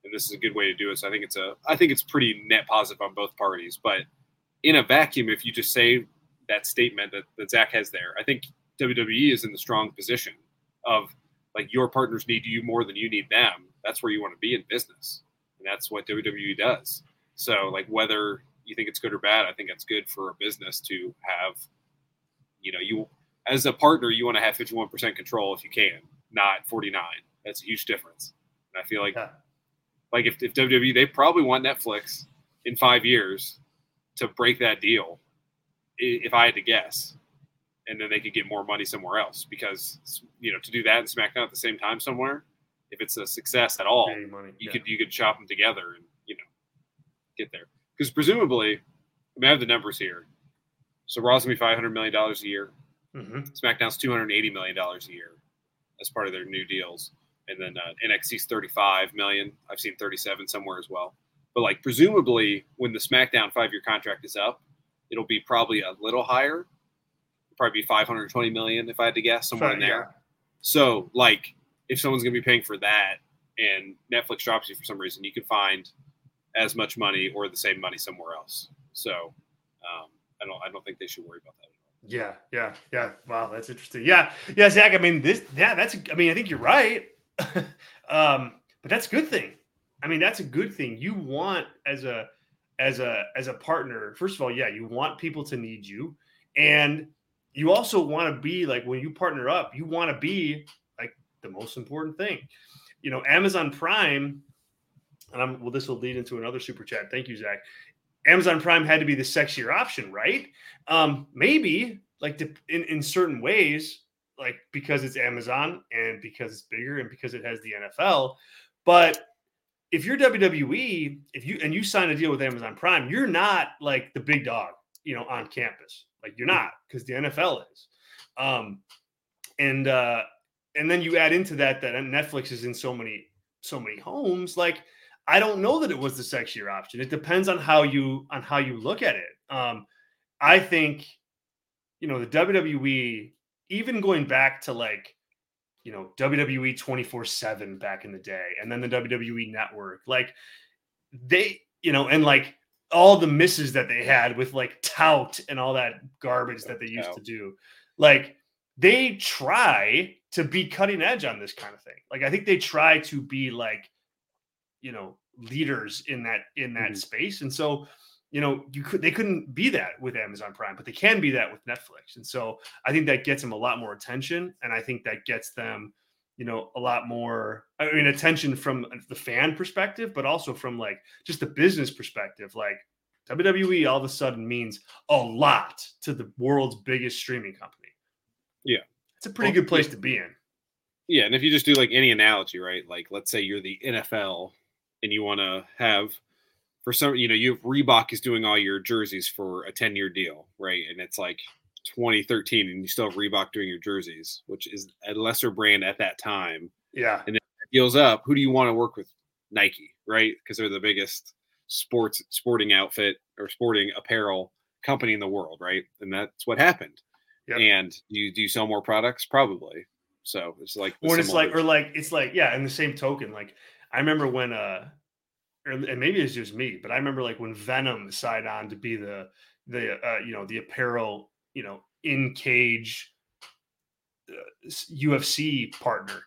and this is a good way to do it. So I think it's a I think it's pretty net positive on both parties. But in a vacuum, if you just say that statement that, that Zach has there, I think WWE is in the strong position of like your partners need you more than you need them. That's where you want to be in business, and that's what WWE does. So like whether you think it's good or bad, I think it's good for a business to have, you know, you as a partner, you want to have 51% control if you can not 49. That's a huge difference. And I feel like, yeah. like if, if WWE, they probably want Netflix in five years to break that deal, if I had to guess, and then they could get more money somewhere else because you know to do that and SmackDown at the same time somewhere, if it's a success at all, you yeah. could you could chop them together and you know get there because presumably, I mean, I have the numbers here. So Raw's gonna be five hundred million dollars a year. Mm-hmm. SmackDown's two hundred eighty million dollars a year as part of their new deals. And then uh, NXT's 35 million. I've seen 37 somewhere as well. But like presumably when the SmackDown five year contract is up, it'll be probably a little higher. probably be 520 million if I had to guess somewhere in there. Yeah. So like if someone's going to be paying for that and Netflix drops you for some reason, you can find as much money or the same money somewhere else. So um, I don't I don't think they should worry about that. Yeah, yeah, yeah. Wow, that's interesting. Yeah, yeah, Zach. I mean, this, yeah, that's. I mean, I think you're right. um, but that's a good thing. I mean, that's a good thing. You want as a as a as a partner. First of all, yeah, you want people to need you, and you also want to be like when you partner up, you want to be the most important thing. You know, Amazon Prime, and I'm well. This will lead into another super chat. Thank you, Zach. Amazon Prime had to be the sexier option, right? Um, maybe like to, in in certain ways, like because it's Amazon and because it's bigger and because it has the NFL. But if you're WWE, if you and you sign a deal with Amazon Prime, you're not like the big dog, you know, on campus. Like you're not because the NFL is. Um, and uh, and then you add into that that Netflix is in so many so many homes, like I don't know that it was the sexier option. It depends on how you on how you look at it. Um, I think, you know, the WWE, even going back to like, you know, WWE 24 7 back in the day, and then the WWE network, like they, you know, and like all the misses that they had with like tout and all that garbage that they used to do. Like they try to be cutting edge on this kind of thing. Like I think they try to be like, you know, leaders in that in that mm-hmm. space and so you know you could they couldn't be that with amazon prime but they can be that with netflix and so i think that gets them a lot more attention and i think that gets them you know a lot more i mean attention from the fan perspective but also from like just the business perspective like wwe all of a sudden means a lot to the world's biggest streaming company yeah it's a pretty well, good place yeah. to be in yeah and if you just do like any analogy right like let's say you're the nfl and you want to have for some, you know, you have Reebok is doing all your jerseys for a 10 year deal, right? And it's like 2013 and you still have Reebok doing your jerseys, which is a lesser brand at that time. Yeah. And then deals up, who do you want to work with? Nike, right? Because they're the biggest sports sporting outfit or sporting apparel company in the world, right? And that's what happened. Yep. And you do you sell more products? Probably. So it's like when it's like or like it's like yeah. In the same token, like I remember when uh, and maybe it's just me, but I remember like when Venum signed on to be the the uh, you know the apparel you know in cage uh, UFC partner.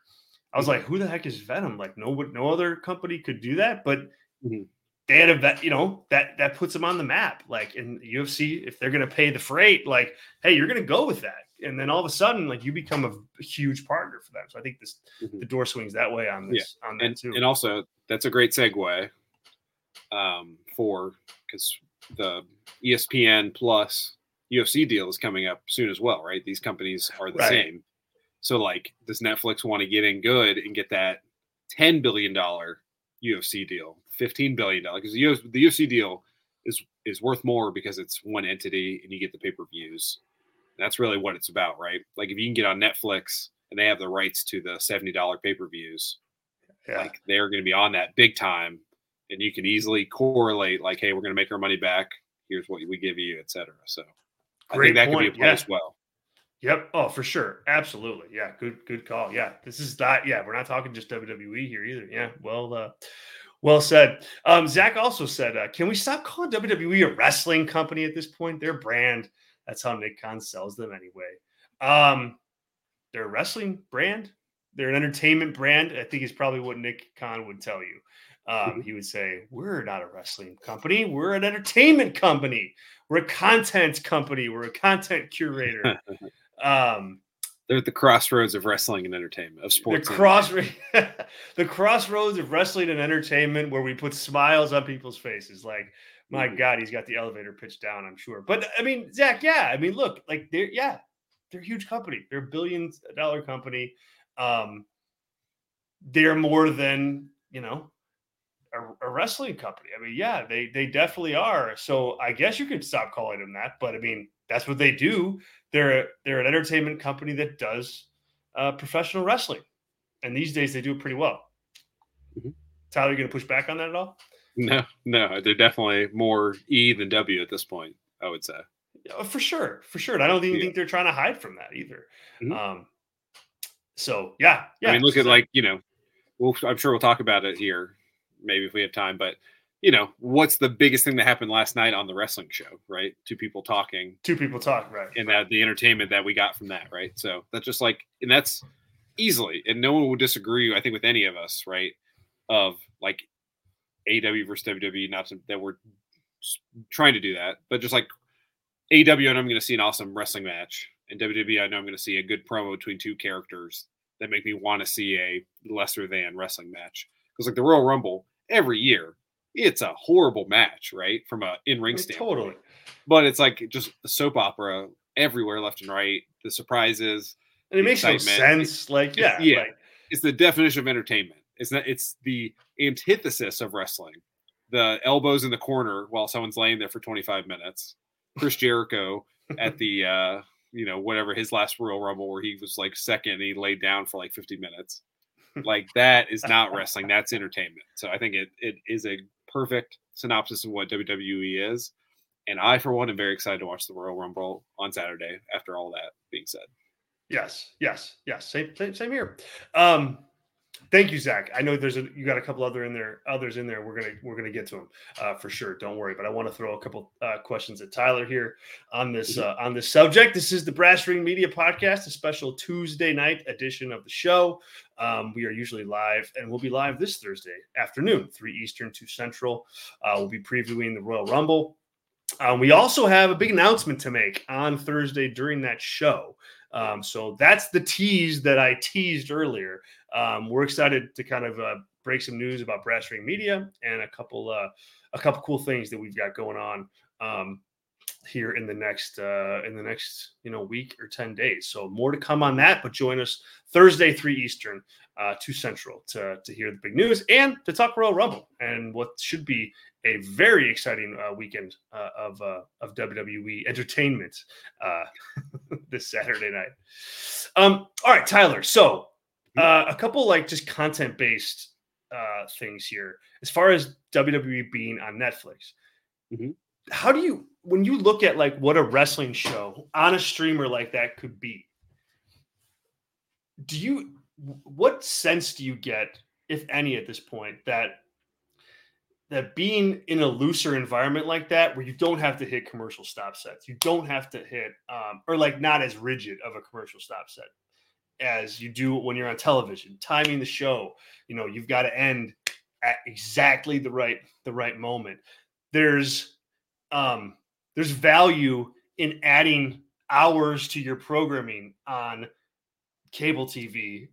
I was like, who the heck is Venum? Like no no other company could do that, but mm-hmm they had a vet, you know, that that puts them on the map. Like in UFC, if they're gonna pay the freight, like, hey, you're gonna go with that. And then all of a sudden, like you become a, huge partner for them. So I think this mm-hmm. the door swings that way on this yeah. on that and, too. And also that's a great segue um, for because the ESPN plus UFC deal is coming up soon as well, right? These companies are the right. same. So like, does Netflix want to get in good and get that ten billion dollar UFC deal fifteen billion dollars because the, the UFC deal is is worth more because it's one entity and you get the pay per views. That's really what it's about, right? Like if you can get on Netflix and they have the rights to the seventy dollar pay per views, yeah. like they're going to be on that big time, and you can easily correlate like, hey, we're going to make our money back. Here's what we give you, etc. So Great I think that point. could be a play yeah. as well. Yep. Oh, for sure. Absolutely. Yeah. Good. Good call. Yeah. This is not. Yeah. We're not talking just WWE here either. Yeah. Well. uh well said. Um, Zach also said, uh, "Can we stop calling WWE a wrestling company at this point? Their brand. That's how Nick Khan sells them anyway. Um, they're a wrestling brand. They're an entertainment brand. I think is probably what Nick Khan would tell you. Um, he would say, "We're not a wrestling company. We're an entertainment company. We're a content company. We're a content curator." um, they're at the crossroads of wrestling and entertainment of sports. The crossroads, the crossroads of wrestling and entertainment, where we put smiles on people's faces. Like, my mm-hmm. God, he's got the elevator pitched down. I'm sure, but I mean, Zach, yeah, I mean, look, like they're yeah, they're a huge company. They're a billion dollar company. Um, they're more than you know a, a, wrestling company. I mean, yeah, they they definitely are. So I guess you could stop calling them that, but I mean, that's what they do. They're they're an entertainment company that does uh, professional wrestling, and these days they do it pretty well. Mm-hmm. Tyler, you going to push back on that at all? No, no, they're definitely more E than W at this point. I would say. Yeah, for sure, for sure. And I don't even yeah. think they're trying to hide from that either. Mm-hmm. Um, so yeah, yeah. I mean, look so, at like you know, we'll, I'm sure we'll talk about it here, maybe if we have time. But you know, what's the biggest thing that happened last night on the wrestling show, right? Two people talking. Two people talk, right. And that the entertainment that we got from that, right? So that's just like, and that's easily, and no one would disagree, I think, with any of us, right? Of like AEW versus WWE, not to, that we're trying to do that, but just like AEW, and I'm going to see an awesome wrestling match, and WWE, I know I'm going to see a good promo between two characters that make me want to see a lesser than wrestling match. Because like the Royal Rumble every year, it's a horrible match, right? From a in ring standpoint. Totally. But it's like just a soap opera everywhere, left and right. The surprises. And it makes no sense. like, yeah. yeah. Like, it's the definition of entertainment. It's not it's the antithesis of wrestling. The elbows in the corner while someone's laying there for 25 minutes. Chris Jericho at the uh, you know, whatever his last Royal Rumble where he was like second and he laid down for like 50 minutes. like that is not wrestling. That's entertainment. So I think it it is a perfect synopsis of what WWE is. And I, for one, am very excited to watch the Royal Rumble on Saturday. After all that being said, yes, yes, yes, same, same, same here. Um, Thank you, Zach. I know there's a you got a couple other in there, others in there. We're gonna we're gonna get to them uh, for sure. Don't worry. But I want to throw a couple uh, questions at Tyler here on this mm-hmm. uh, on this subject. This is the Brass Ring Media Podcast, a special Tuesday night edition of the show. Um, we are usually live, and we'll be live this Thursday afternoon, three Eastern, two Central. Uh, we'll be previewing the Royal Rumble. Um, we also have a big announcement to make on Thursday during that show. Um, so that's the tease that I teased earlier. Um, we're excited to kind of uh, break some news about Brass Ring Media and a couple uh, a couple cool things that we've got going on um, here in the next uh, in the next you know week or ten days. So more to come on that. But join us Thursday three Eastern, uh, two Central to to hear the big news and to talk Royal Rumble and what should be a very exciting uh, weekend uh, of uh, of WWE entertainment uh, this Saturday night. Um, all right, Tyler. So uh, a couple like just content based uh, things here as far as WWE being on Netflix. Mm-hmm. How do you when you look at like what a wrestling show on a streamer like that could be? Do you what sense do you get, if any, at this point that that being in a looser environment like that, where you don't have to hit commercial stop sets, you don't have to hit, um, or like not as rigid of a commercial stop set as you do when you're on television, timing the show, you know, you've got to end at exactly the right the right moment. There's um, there's value in adding hours to your programming on cable TV,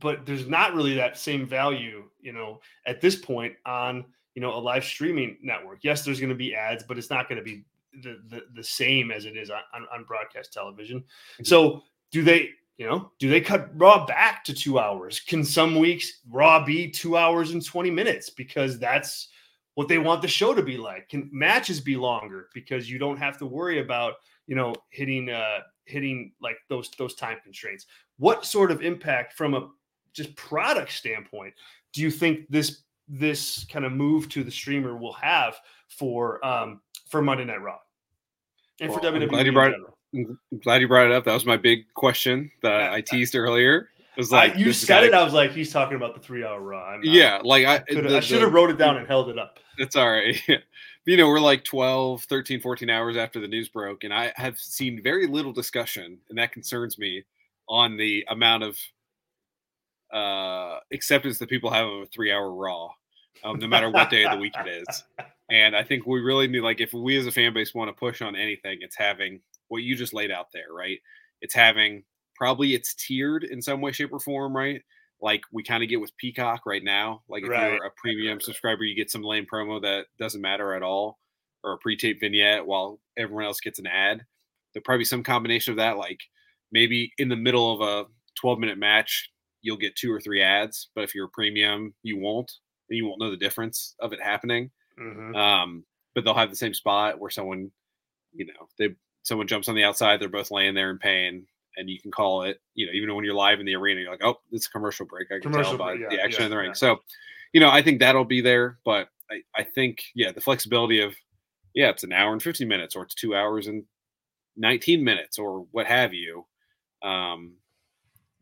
but there's not really that same value, you know, at this point on you know a live streaming network. Yes, there's going to be ads, but it's not going to be the, the, the same as it is on, on, broadcast television. So do they you know do they cut raw back to two hours? Can some weeks raw be two hours and 20 minutes? Because that's what they want the show to be like. Can matches be longer? Because you don't have to worry about you know hitting uh hitting like those those time constraints. What sort of impact from a just product standpoint do you think this this kind of move to the streamer will have for um for Monday Night Raw and well, for WWE. I'm glad, you brought, I'm glad you brought it up. That was my big question that I teased earlier. It was like I, you said it. I was like, he's talking about the three hour Raw. Yeah, like I, the, I should have wrote it down and held it up. It's all right. you know, we're like 12, 13, 14 hours after the news broke, and I have seen very little discussion, and that concerns me on the amount of uh, acceptance that people have of a three hour Raw, um, no matter what day of the week it is. And I think we really need, like, if we as a fan base want to push on anything, it's having what you just laid out there, right? It's having probably it's tiered in some way, shape, or form, right? Like we kind of get with Peacock right now. Like if right. you're a premium subscriber, you get some lame promo that doesn't matter at all, or a pre-tape vignette while everyone else gets an ad. There'll probably be some combination of that, like maybe in the middle of a 12 minute match, you'll get two or three ads. But if you're a premium, you won't. And you won't know the difference of it happening. Mm-hmm. Um, but they'll have the same spot where someone, you know, they someone jumps on the outside, they're both laying there in pain, and you can call it. You know, even when you're live in the arena, you're like, oh, it's a commercial break. I can commercial tell by break, yeah, the action yeah, in the ring. Yeah. So, you know, I think that'll be there, but I, I think yeah, the flexibility of yeah, it's an hour and 15 minutes, or it's two hours and 19 minutes, or what have you. Um,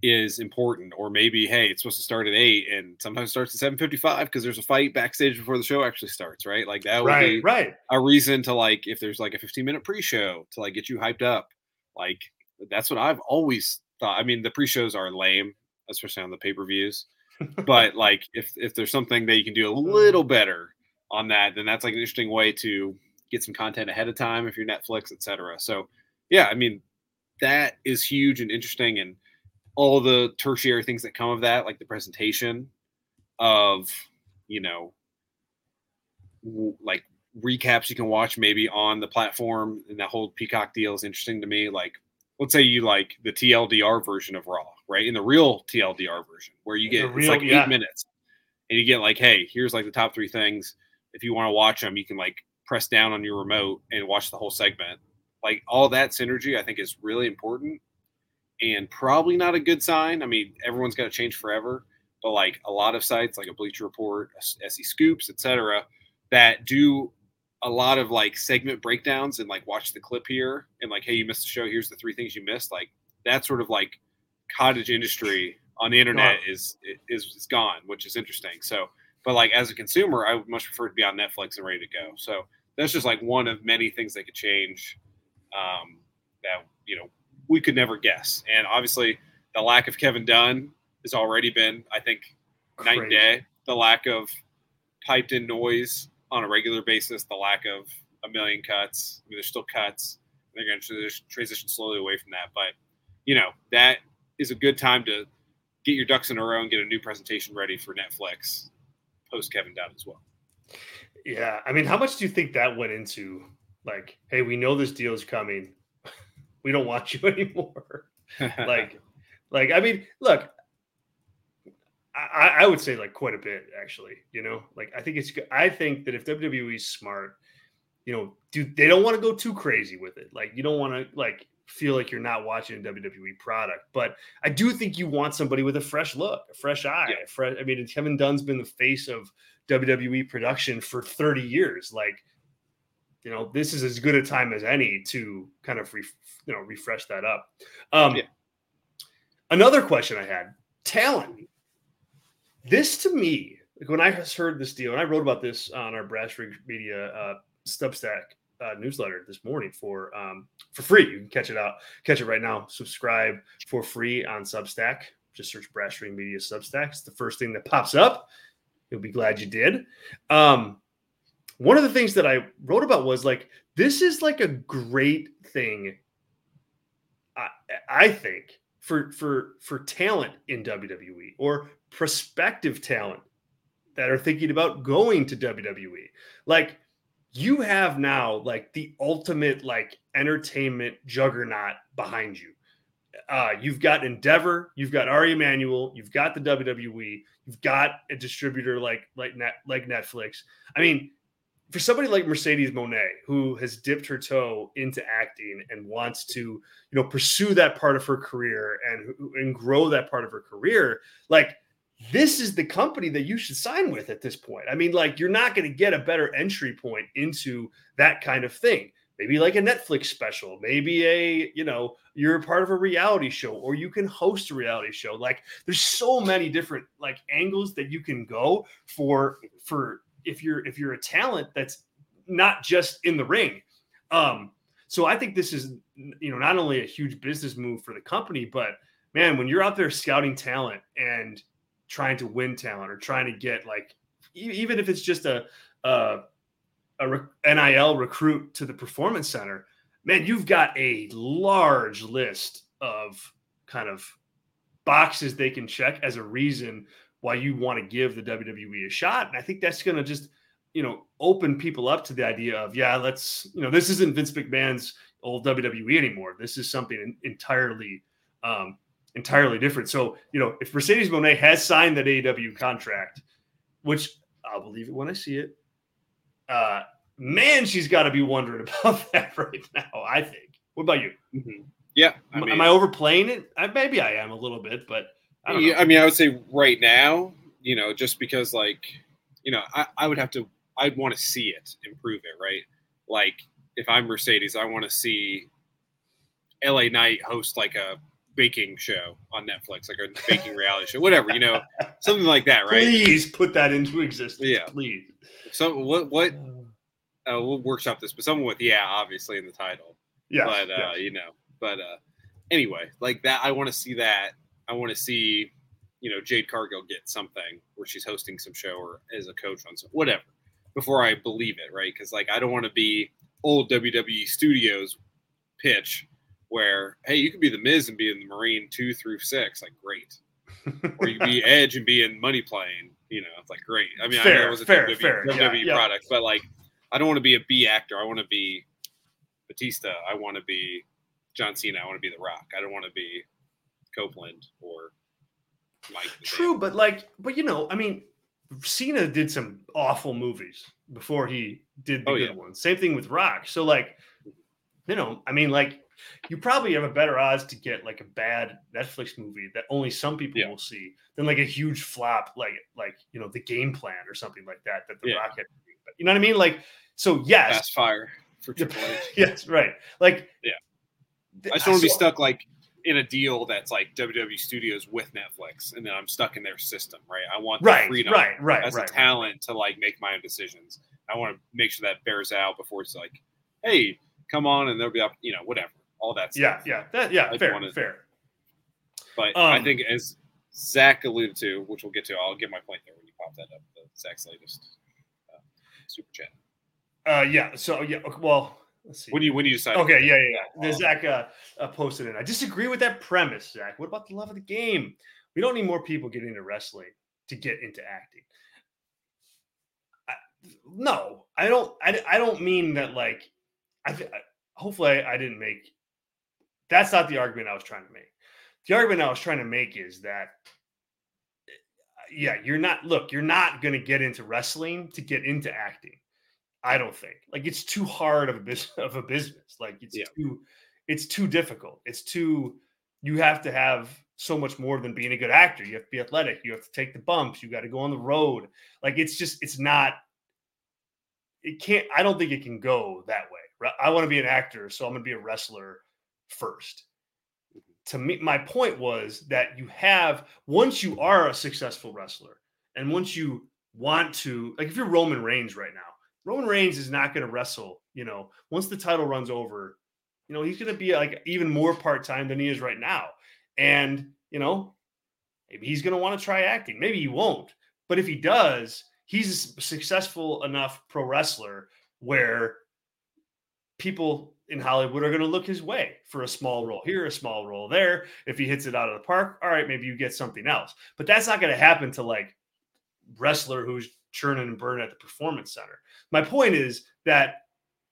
is important or maybe hey it's supposed to start at 8 and sometimes starts at 7.55 because there's a fight backstage before the show actually starts right? Like that would right, be right. a reason to like if there's like a 15 minute pre-show to like get you hyped up. Like that's what i've always thought i mean the pre-shows are lame especially on the pay-per-views but like if if there's something that you can do a little mm. better on that then that's like an interesting way to get some content ahead of time if you're netflix etc so yeah i mean that is huge and interesting and all the tertiary things that come of that, like the presentation of, you know, w- like recaps you can watch maybe on the platform, and that whole Peacock deal is interesting to me. Like, let's say you like the TLDR version of Raw, right? In the real TLDR version, where you get real, it's like yeah. eight minutes, and you get like, hey, here's like the top three things. If you want to watch them, you can like press down on your remote and watch the whole segment. Like all that synergy, I think is really important and probably not a good sign. I mean, everyone's got to change forever, but like a lot of sites, like a Bleacher Report, SE Scoops, etc., that do a lot of like segment breakdowns and like watch the clip here and like, hey, you missed the show. Here's the three things you missed. Like that sort of like cottage industry on the internet is is is gone, which is interesting. So, but like as a consumer, I would much prefer to be on Netflix and ready to go. So that's just like one of many things that could change. Um, that you know we could never guess. And obviously, the lack of Kevin Dunn has already been, I think, Crazy. night and day. The lack of piped in noise on a regular basis, the lack of a million cuts. I mean, there's still cuts. They're going to transition slowly away from that. But, you know, that is a good time to get your ducks in a row and get a new presentation ready for Netflix post Kevin Dunn as well. Yeah. I mean, how much do you think that went into? Like, hey, we know this deal is coming we don't want you anymore. like, like I mean, look, I, I would say like quite a bit actually. You know, like I think it's I think that if WWE's smart, you know, dude, they don't want to go too crazy with it. Like you don't want to like feel like you're not watching a WWE product. But I do think you want somebody with a fresh look, a fresh eye. Yeah. Fresh, I mean, Kevin Dunn's been the face of WWE production for 30 years. Like, you know, this is as good a time as any to kind of, re, you know, refresh that up. Um, yeah. Another question I had talent. This to me, like when I heard this deal, and I wrote about this on our Brass Ring Media uh, Substack uh, newsletter this morning for um, for free. You can catch it out, catch it right now. Subscribe for free on Substack. Just search Brass Ring Media Substack. It's the first thing that pops up. You'll be glad you did. Um, one of the things that I wrote about was like this is like a great thing. I, I think for for for talent in WWE or prospective talent that are thinking about going to WWE. Like you have now like the ultimate like entertainment juggernaut behind you. Uh, you've got Endeavor, you've got Ari Emanuel, you've got the WWE, you've got a distributor like like net like Netflix. I mean, for somebody like Mercedes Moné, who has dipped her toe into acting and wants to, you know, pursue that part of her career and and grow that part of her career, like this is the company that you should sign with at this point. I mean, like you're not going to get a better entry point into that kind of thing. Maybe like a Netflix special, maybe a, you know, you're part of a reality show or you can host a reality show. Like there's so many different like angles that you can go for for if you're if you're a talent that's not just in the ring. Um so I think this is you know not only a huge business move for the company, but man, when you're out there scouting talent and trying to win talent or trying to get like even if it's just a a, a NIL recruit to the performance center, man, you've got a large list of kind of boxes they can check as a reason why you want to give the WWE a shot. And I think that's going to just, you know, open people up to the idea of, yeah, let's, you know, this isn't Vince McMahon's old WWE anymore. This is something entirely um, entirely different. So, you know, if Mercedes Moné has signed that AEW contract, which I'll believe it when I see it, uh, man, she's got to be wondering about that right now. I think. What about you? Mm-hmm. Yeah, I mean, am I overplaying it? I, maybe I am a little bit, but I, yeah, I mean, I would say right now, you know, just because like, you know, I, I would have to, I'd want to see it improve it, right? Like, if I'm Mercedes, I want to see LA Knight host like a baking show on Netflix, like a baking reality show, whatever, you know, something like that, right? Please put that into existence. Yeah, please. So what? What? Uh, we'll workshop this, but someone with yeah, obviously in the title. Yeah, but uh, you know, but uh, anyway, like that, I want to see that. I want to see, you know, Jade Cargill get something where she's hosting some show or as a coach on some whatever before I believe it, right? Because like I don't want to be old WWE Studios pitch where hey, you could be the Miz and be in the Marine two through six, like great, or you be Edge and be in Money Plane. You know, it's like great. I mean, fair, I know it was a fair, WWE, fair. WWE yeah, product, yeah. but like, I don't want to be a B actor. I want to be Batista. I want to be John Cena. I want to be The Rock. I don't want to be Copeland or Mike. True, but like, but you know, I mean, Cena did some awful movies before he did the oh, good yeah. ones. Same thing with Rock. So like, you know, I mean, like you probably have a better odds to get like a bad Netflix movie that only some people yeah. will see than like a huge flop like like you know the game plan or something like that that the yeah. Rocket. You know what I mean? Like so, yes, fast fire for Triple H. yes, right. Like yeah, I just want to be stuck like in a deal that's like WWE Studios with Netflix, and then I'm stuck in their system, right? I want the right, freedom right, right, as right, a talent right. to like make my own decisions. I want to make sure that bears out before it's like, hey, come on, and there'll be up, you know, whatever all that stuff. Yeah, yeah, that, yeah, I fair, wanted, fair. But um, I think as Zach alluded to, which we'll get to, I'll get my point there when you pop that up. The Zach's latest uh, super chat. Uh, yeah. So yeah. Well, let's see. When you when you decide. Okay. Yeah. Yeah. yeah. Zach uh, uh, posted it. I disagree with that premise, Zach. What about the love of the game? We don't need more people getting into wrestling to get into acting. I, no, I don't. I, I don't mean that. Like, I, I hopefully I, I didn't make that's not the argument I was trying to make. The argument I was trying to make is that yeah, you're not. Look, you're not going to get into wrestling to get into acting. I don't think. Like it's too hard of a business of a business. Like it's yeah. too it's too difficult. It's too you have to have so much more than being a good actor. You have to be athletic. You have to take the bumps. You got to go on the road. Like it's just it's not it can't I don't think it can go that way. Right. I want to be an actor, so I'm going to be a wrestler first. Mm-hmm. To me my point was that you have once you are a successful wrestler and once you want to like if you're Roman Reigns right now Roman Reigns is not going to wrestle. You know, once the title runs over, you know, he's going to be like even more part time than he is right now. And, you know, maybe he's going to want to try acting. Maybe he won't. But if he does, he's a successful enough pro wrestler where people in Hollywood are going to look his way for a small role here, a small role there. If he hits it out of the park, all right, maybe you get something else. But that's not going to happen to like wrestler who's churning and burning at the performance center. My point is that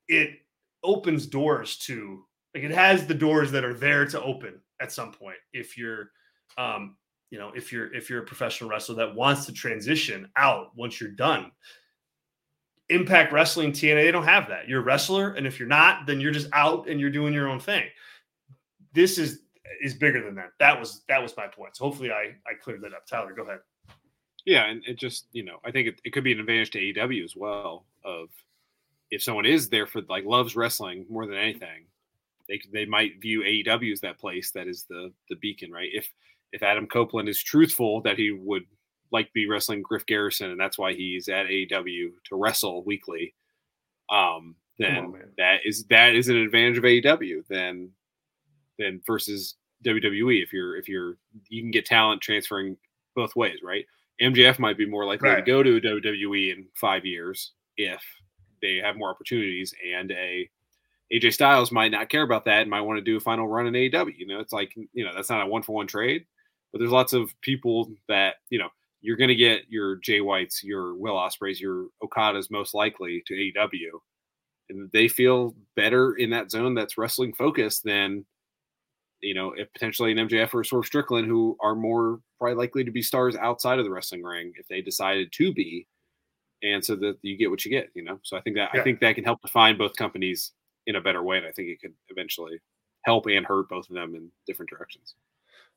it opens doors to like it has the doors that are there to open at some point if you're um you know if you're if you're a professional wrestler that wants to transition out once you're done. Impact wrestling tna they don't have that. You're a wrestler and if you're not then you're just out and you're doing your own thing. This is is bigger than that. That was that was my point. So hopefully i i cleared that up. Tyler go ahead yeah, and it just you know I think it, it could be an advantage to AEW as well. Of if someone is there for like loves wrestling more than anything, they they might view AEW as that place that is the the beacon, right? If if Adam Copeland is truthful that he would like to be wrestling Griff Garrison and that's why he's at AEW to wrestle weekly, um, then on, that is that is an advantage of AEW then then versus WWE. If you're if you're you can get talent transferring both ways, right? MJF might be more likely right. to go to WWE in five years if they have more opportunities, and a AJ Styles might not care about that and might want to do a final run in AEW. You know, it's like you know that's not a one for one trade, but there's lots of people that you know you're going to get your Jay Whites, your Will Ospreays, your Okadas most likely to AEW, and they feel better in that zone that's wrestling focused than you know, if potentially an MJF or a Swerve Strickland, who are more probably likely to be stars outside of the wrestling ring if they decided to be, and so that you get what you get, you know. So I think that yeah. I think that can help define both companies in a better way, and I think it could eventually help and hurt both of them in different directions.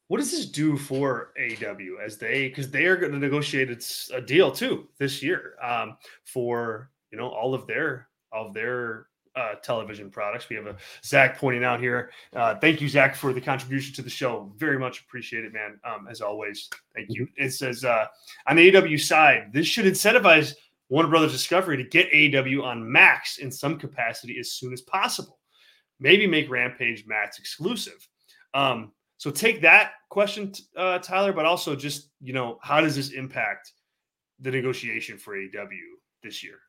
What does this do for AEW as they because they are going to negotiate a deal too this year um, for you know all of their of their uh, television products. We have a Zach pointing out here. Uh, thank you, Zach, for the contribution to the show. Very much appreciate it, man. Um, as always, thank you. It says uh, on the AEW side, this should incentivize Warner Brothers Discovery to get AEW on Max in some capacity as soon as possible. Maybe make Rampage Max exclusive. Um, so take that question, uh, Tyler, but also just you know how does this impact the negotiation for AEW this year?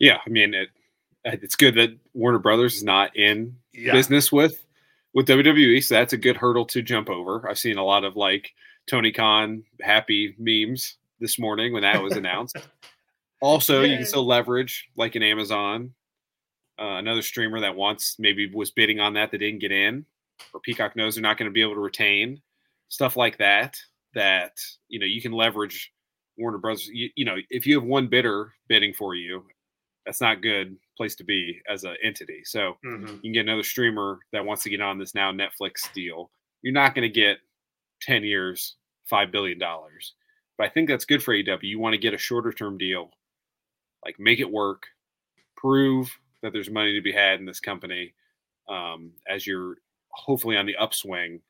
Yeah, I mean it it's good that Warner Brothers is not in yeah. business with with WWE, so that's a good hurdle to jump over. I've seen a lot of like Tony Khan happy memes this morning when that was announced. also, you can still leverage like an Amazon, uh, another streamer that once maybe was bidding on that that didn't get in, or Peacock knows they're not going to be able to retain stuff like that. That you know you can leverage Warner Brothers. You, you know if you have one bidder bidding for you, that's not good place to be as an entity. So mm-hmm. you can get another streamer that wants to get on this now Netflix deal. You're not going to get 10 years, $5 billion. But I think that's good for AEW. You want to get a shorter term deal, like make it work, prove that there's money to be had in this company um, as you're hopefully on the upswing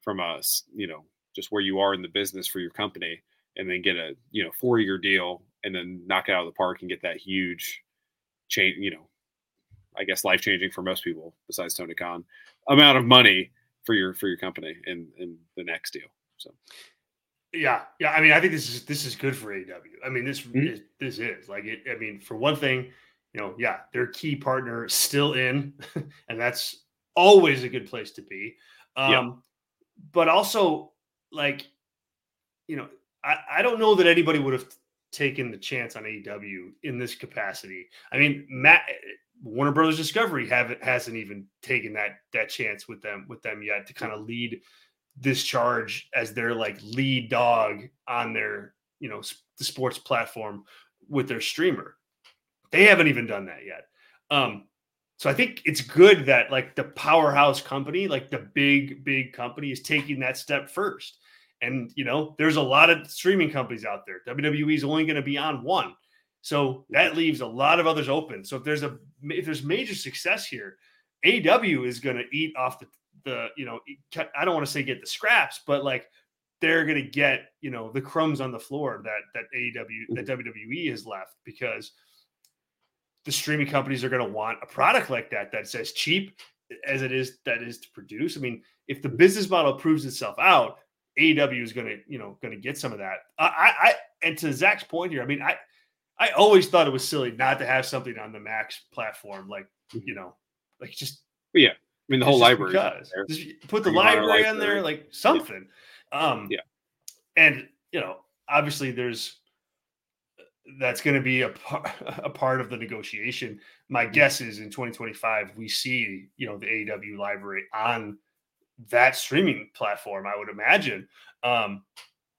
from us, you know, just where you are in the business for your company and then get a, you know, four year deal and then knock it out of the park and get that huge change, you know, I guess life changing for most people besides Tony Khan amount of money for your for your company in in the next deal. So yeah, yeah. I mean, I think this is this is good for AEW. I mean, this mm-hmm. is, this is like it. I mean, for one thing, you know, yeah, their key partner still in, and that's always a good place to be. Um, yeah. But also, like, you know, I, I don't know that anybody would have taken the chance on AEW in this capacity. I mean, Matt Warner Brothers Discovery haven't hasn't even taken that that chance with them with them yet to kind of lead this charge as their like lead dog on their you know the sports platform with their streamer. They haven't even done that yet. Um, so I think it's good that like the powerhouse company, like the big big company, is taking that step first. And you know, there's a lot of streaming companies out there. WWE is only going to be on one, so that leaves a lot of others open. So if there's a if there's major success here, AEW is going to eat off the the you know I don't want to say get the scraps, but like they're going to get you know the crumbs on the floor that that AEW that. WWE has left because the streaming companies are going to want a product like that that's as cheap as it is that is to produce. I mean, if the business model proves itself out, AEW is going to you know going to get some of that. I, I and to Zach's point here, I mean, I I always thought it was silly not to have something on the Max platform, like mm-hmm. you know, like just yeah. I mean, the whole library. Does put the library on there, like something. Yeah. Um, yeah. And you know, obviously, there's that's going to be a, a part of the negotiation. My mm-hmm. guess is in 2025 we see you know the AEW library on that streaming platform. I would imagine, um,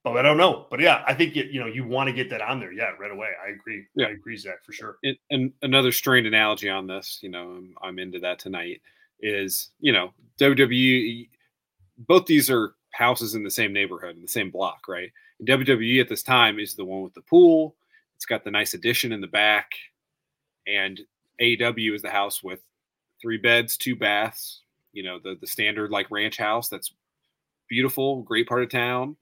but I don't know. But yeah, I think it, you know you want to get that on there. Yeah, right away. I agree. Yeah. I agree, Zach, for sure. It, and another strained analogy on this, you know, I'm, I'm into that tonight. Is you know WWE. Both these are houses in the same neighborhood in the same block, right? WWE at this time is the one with the pool it's got the nice addition in the back, and AEW is the house with three beds, two baths. You know, the the standard like ranch house that's beautiful, great part of town,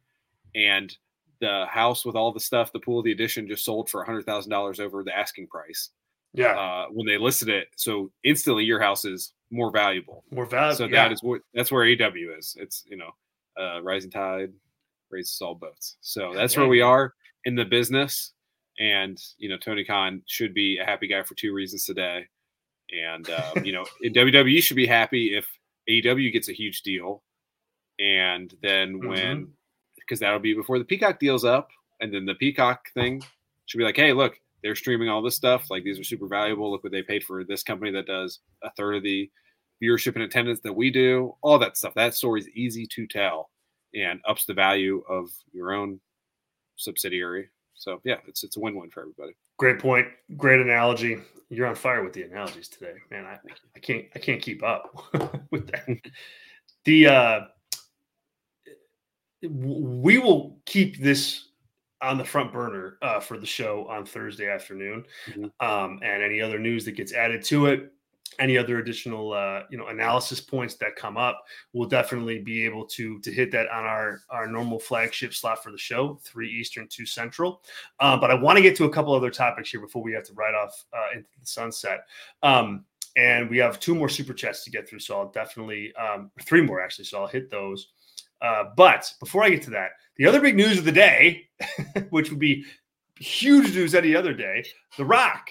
and the house with all the stuff, the pool, the addition just sold for a hundred thousand dollars over the asking price. Yeah. Uh, when they listed it, so instantly your house is more valuable. More valuable. So yeah. that is what that's where AEW is. It's you know, uh, rising tide raises all boats. So that's where we are in the business. And you know, Tony Khan should be a happy guy for two reasons today. And uh, you know, WWE should be happy if AEW gets a huge deal, and then when because mm-hmm. that'll be before the Peacock deal's up, and then the Peacock thing should be like, hey, look, they're streaming all this stuff. Like these are super valuable. Look what they paid for this company that does a third of the viewership and attendance that we do. All that stuff. That story is easy to tell and ups the value of your own subsidiary so yeah, it's it's a win-win for everybody. Great point. Great analogy. You're on fire with the analogies today, man. I, I can't I can't keep up with that. the uh we will keep this on the front burner uh, for the show on Thursday afternoon, mm-hmm. um, and any other news that gets added to it any other additional uh, you know analysis points that come up we'll definitely be able to to hit that on our our normal flagship slot for the show three eastern two central. Uh, but i want to get to a couple other topics here before we have to ride off uh, into the sunset. Um, and we have two more super chats to get through so i'll definitely um, three more actually so i'll hit those. Uh, but before i get to that the other big news of the day which would be huge news any other day the rock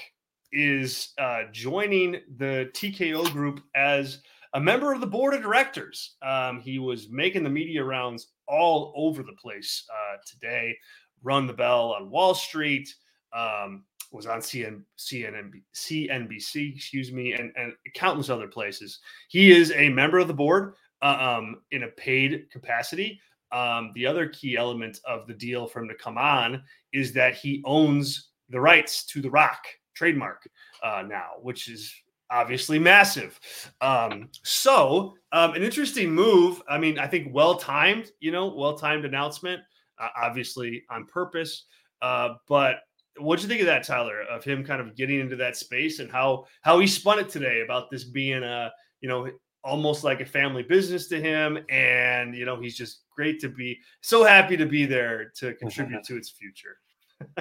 is uh, joining the TKO group as a member of the board of directors. Um, he was making the media rounds all over the place uh, today. Run the bell on Wall Street. Um, was on CN, CNN, CNBC, excuse me, and, and countless other places. He is a member of the board uh, um, in a paid capacity. Um, the other key element of the deal for him to come on is that he owns the rights to The Rock trademark uh, now, which is obviously massive. Um, so, um, an interesting move. I mean, I think well timed, you know, well timed announcement, uh, obviously on purpose. Uh, but what'd you think of that, Tyler, of him kind of getting into that space and how how he spun it today about this being a, you know, almost like a family business to him and you know he's just great to be so happy to be there to contribute to its future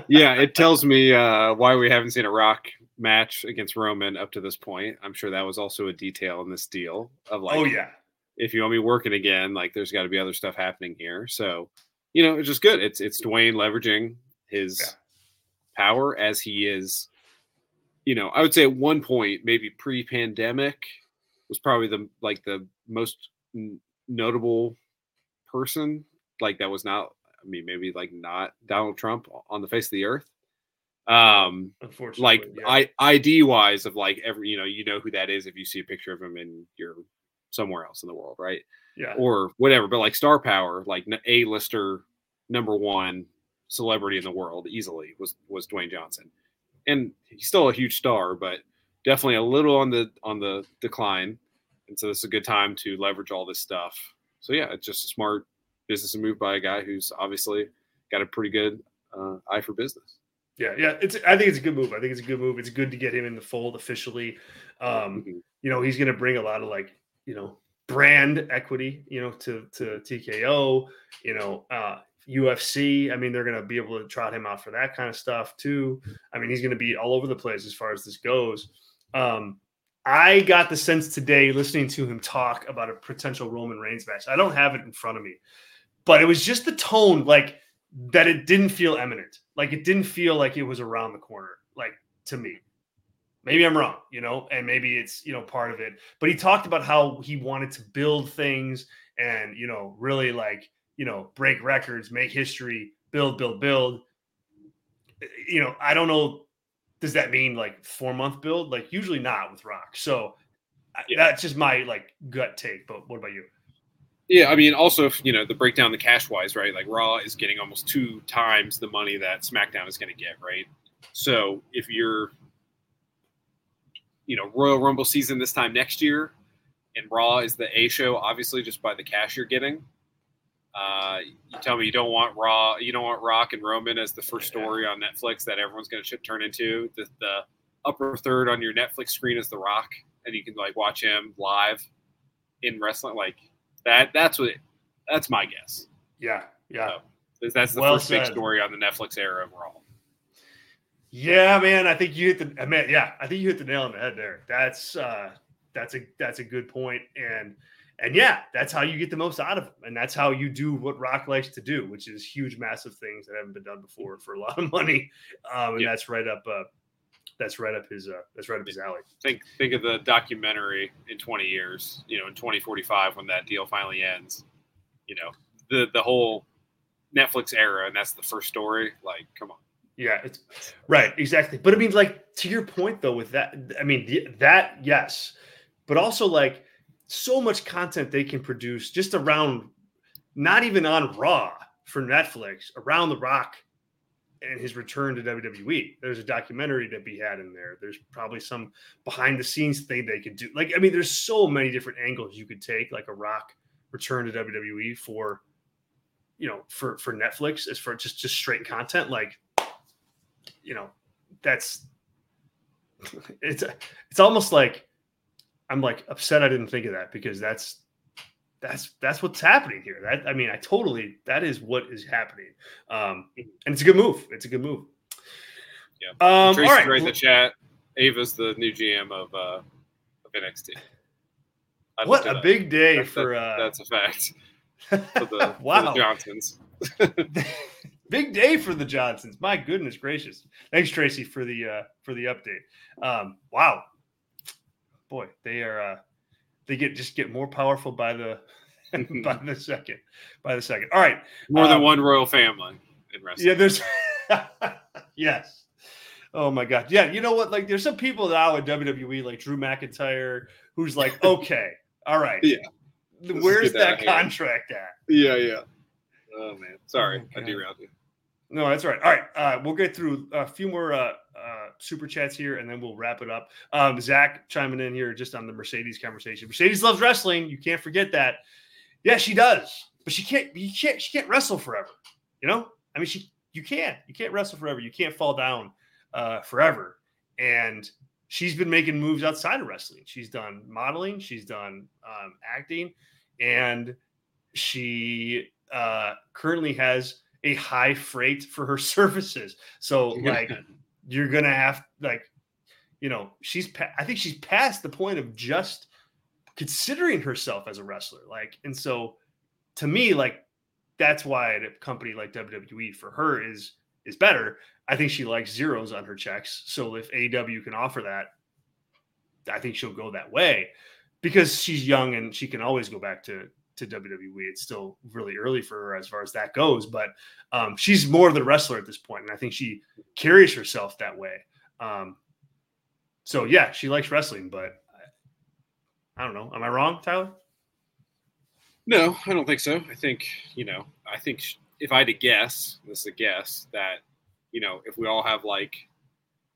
yeah, it tells me uh, why we haven't seen a Rock match against Roman up to this point. I'm sure that was also a detail in this deal of like, oh yeah, if you want me working again, like there's got to be other stuff happening here. So, you know, it's just good. It's it's Dwayne leveraging his yeah. power as he is. You know, I would say at one point, maybe pre-pandemic, was probably the like the most notable person like that was not I mean, maybe like not Donald Trump on the face of the earth. Um, Unfortunately, like yeah. I ID wise of like every, you know, you know who that is if you see a picture of him and you're somewhere else in the world, right? Yeah. Or whatever, but like star power, like a lister number one, celebrity in the world easily was was Dwayne Johnson, and he's still a huge star, but definitely a little on the on the decline. And so this is a good time to leverage all this stuff. So yeah, it's just a smart business move by a guy who's obviously got a pretty good uh, eye for business. Yeah, yeah, it's. I think it's a good move. I think it's a good move. It's good to get him in the fold officially. Um, mm-hmm. You know, he's going to bring a lot of like you know brand equity. You know, to to TKO. You know, uh, UFC. I mean, they're going to be able to trot him out for that kind of stuff too. I mean, he's going to be all over the place as far as this goes. Um, I got the sense today listening to him talk about a potential Roman Reigns match. I don't have it in front of me, but it was just the tone, like that it didn't feel imminent. Like it didn't feel like it was around the corner, like to me. Maybe I'm wrong, you know, and maybe it's, you know, part of it. But he talked about how he wanted to build things and, you know, really like, you know, break records, make history, build, build, build. Eh, eh, you know, I don't know. Does that mean like four month build? Like usually not with Rock. So yeah. that's just my like gut take. But what about you? Yeah, I mean, also, if, you know, the breakdown, the cash wise, right? Like Raw is getting almost two times the money that SmackDown is going to get, right? So if you're, you know, Royal Rumble season this time next year, and Raw is the A show, obviously, just by the cash you're getting. Uh, you tell me you don't want Raw, you don't want Rock and Roman as the first story on Netflix that everyone's going to turn into. The, the upper third on your Netflix screen is The Rock, and you can like watch him live in wrestling. Like that that's what that's my guess. Yeah, yeah. So, that's the well first said. big story on the Netflix era overall. Yeah, man. I think you hit the. I mean, yeah, I think you hit the nail on the head there. That's uh, that's a that's a good point, and and yeah, that's how you get the most out of them. and that's how you do what Rock likes to do, which is huge, massive things that haven't been done before for a lot of money, um, and that's right up uh, that's right up his uh, that's right up his alley. Think think of the documentary in 20 years, you know, in 2045 when that deal finally ends. You know, the the whole Netflix era, and that's the first story. Like, come on. Yeah, it's right, exactly. But I mean, like to your point though, with that, I mean that yes, but also like so much content they can produce just around, not even on Raw for Netflix, around the Rock and his return to WWE. There's a documentary to be had in there. There's probably some behind the scenes thing they could do. Like, I mean, there's so many different angles you could take, like a Rock return to WWE for, you know, for for Netflix as for just just straight content. Like, you know, that's it's it's almost like I'm like upset I didn't think of that because that's that's that's what's happening here. That I mean, I totally that is what is happening, um, and it's a good move. It's a good move. Yeah. Um, Tracy all right. Right in the chat. Ava's the new GM of uh, of NXT. what a big day that's, for that, uh, that's a fact. For the, wow, for the Johnsons. big day for the Johnsons. My goodness gracious! Thanks, Tracy, for the uh, for the update. Um, wow, boy, they are. Uh, they get just get more powerful by the by the second. By the second. All right. More um, than one royal family in wrestling. Yeah, there's yes. Oh my god. Yeah, you know what? Like there's some people now in WWE, like Drew McIntyre, who's like, okay, all right. Yeah. Where's that, that contract at? Yeah, yeah. Oh man. Sorry, oh, I derailed you. No, that's right. All right, uh, we'll get through a few more uh, uh, super chats here, and then we'll wrap it up. Um, Zach chiming in here just on the Mercedes conversation. Mercedes loves wrestling. You can't forget that. Yeah, she does, but she can't. You can't. She can't wrestle forever. You know. I mean, she. You can't. You can't wrestle forever. You can't fall down uh, forever. And she's been making moves outside of wrestling. She's done modeling. She's done um, acting, and she uh, currently has a high freight for her services. So like you're gonna have like you know she's pa- I think she's past the point of just considering herself as a wrestler. Like and so to me like that's why a company like WWE for her is is better. I think she likes zeros on her checks. So if AEW can offer that, I think she'll go that way because she's young and she can always go back to to WWE. It's still really early for her as far as that goes, but um, she's more of the wrestler at this point, and I think she carries herself that way. Um, so yeah, she likes wrestling, but I, I don't know. Am I wrong, Tyler? No, I don't think so. I think you know. I think if I had to guess, this is a guess that you know if we all have like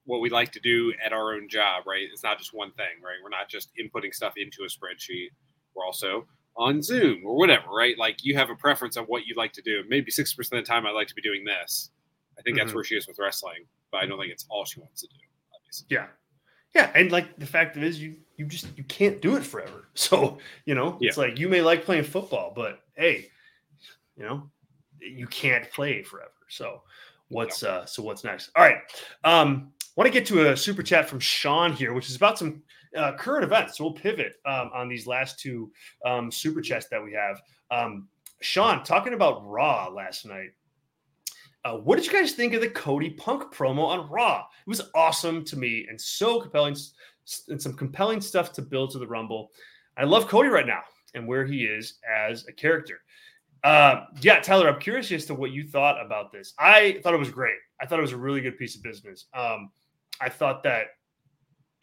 what we like to do at our own job, right? It's not just one thing, right? We're not just inputting stuff into a spreadsheet. We're also on Zoom or whatever, right? Like you have a preference on what you'd like to do. Maybe 60% of the time I'd like to be doing this. I think mm-hmm. that's where she is with wrestling, but I don't think it's all she wants to do. Obviously. Yeah. Yeah. And like the fact is you you just you can't do it forever. So, you know, yeah. it's like you may like playing football, but hey, you know, you can't play forever. So what's uh so what's next? All right. Um want to get to a super chat from Sean here, which is about some uh, current events. So we'll pivot um, on these last two um, super chats that we have. Um, Sean, talking about Raw last night. Uh, what did you guys think of the Cody Punk promo on Raw? It was awesome to me and so compelling, and some compelling stuff to build to the Rumble. I love Cody right now and where he is as a character. Uh, yeah, Tyler, I'm curious as to what you thought about this. I thought it was great. I thought it was a really good piece of business. Um, I thought that,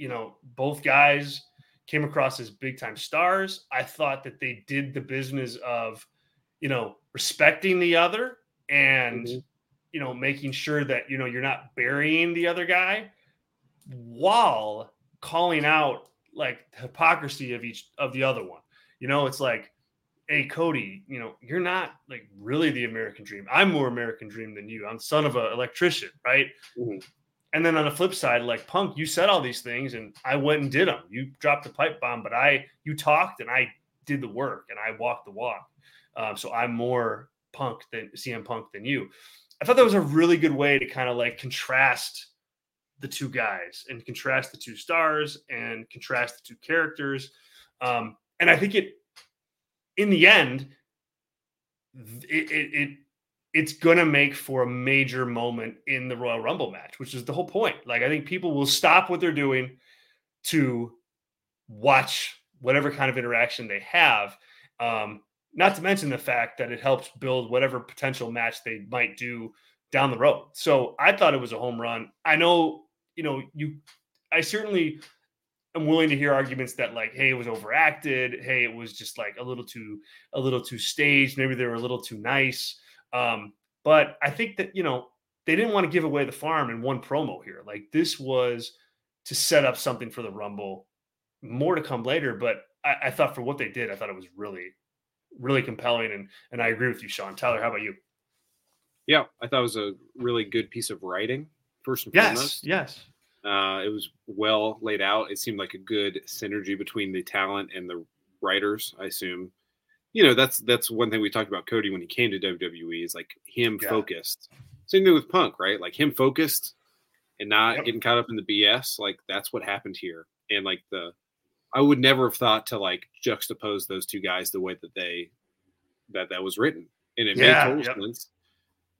you know, both guys came across as big time stars. I thought that they did the business of, you know, respecting the other and, mm-hmm. you know, making sure that, you know, you're not burying the other guy while calling out like hypocrisy of each of the other one. You know, it's like, hey Cody, you know, you're not like really the American dream. I'm more American dream than you. I'm son of an electrician, right? Mm-hmm. And then on the flip side, like Punk, you said all these things and I went and did them. You dropped the pipe bomb, but I, you talked and I did the work and I walked the walk. Um, so I'm more Punk than CM Punk than you. I thought that was a really good way to kind of like contrast the two guys and contrast the two stars and contrast the two characters. Um, and I think it, in the end, it, it, it it's gonna make for a major moment in the Royal Rumble match, which is the whole point. Like I think people will stop what they're doing to watch whatever kind of interaction they have. Um, not to mention the fact that it helps build whatever potential match they might do down the road. So I thought it was a home run. I know, you know, you I certainly am willing to hear arguments that like, hey, it was overacted. Hey, it was just like a little too a little too staged. Maybe they were a little too nice. Um, but I think that, you know, they didn't want to give away the farm in one promo here. Like this was to set up something for the Rumble. More to come later, but I, I thought for what they did, I thought it was really, really compelling. And and I agree with you, Sean. Tyler, how about you? Yeah, I thought it was a really good piece of writing. First and yes, foremost, yes, uh, it was well laid out. It seemed like a good synergy between the talent and the writers. I assume you know that's that's one thing we talked about Cody when he came to WWE is like him yeah. focused. Same thing with Punk, right? Like him focused and not yep. getting caught up in the BS. Like that's what happened here. And like the I would never have thought to like juxtapose those two guys the way that they that that was written. And it yeah, made total yep. sense.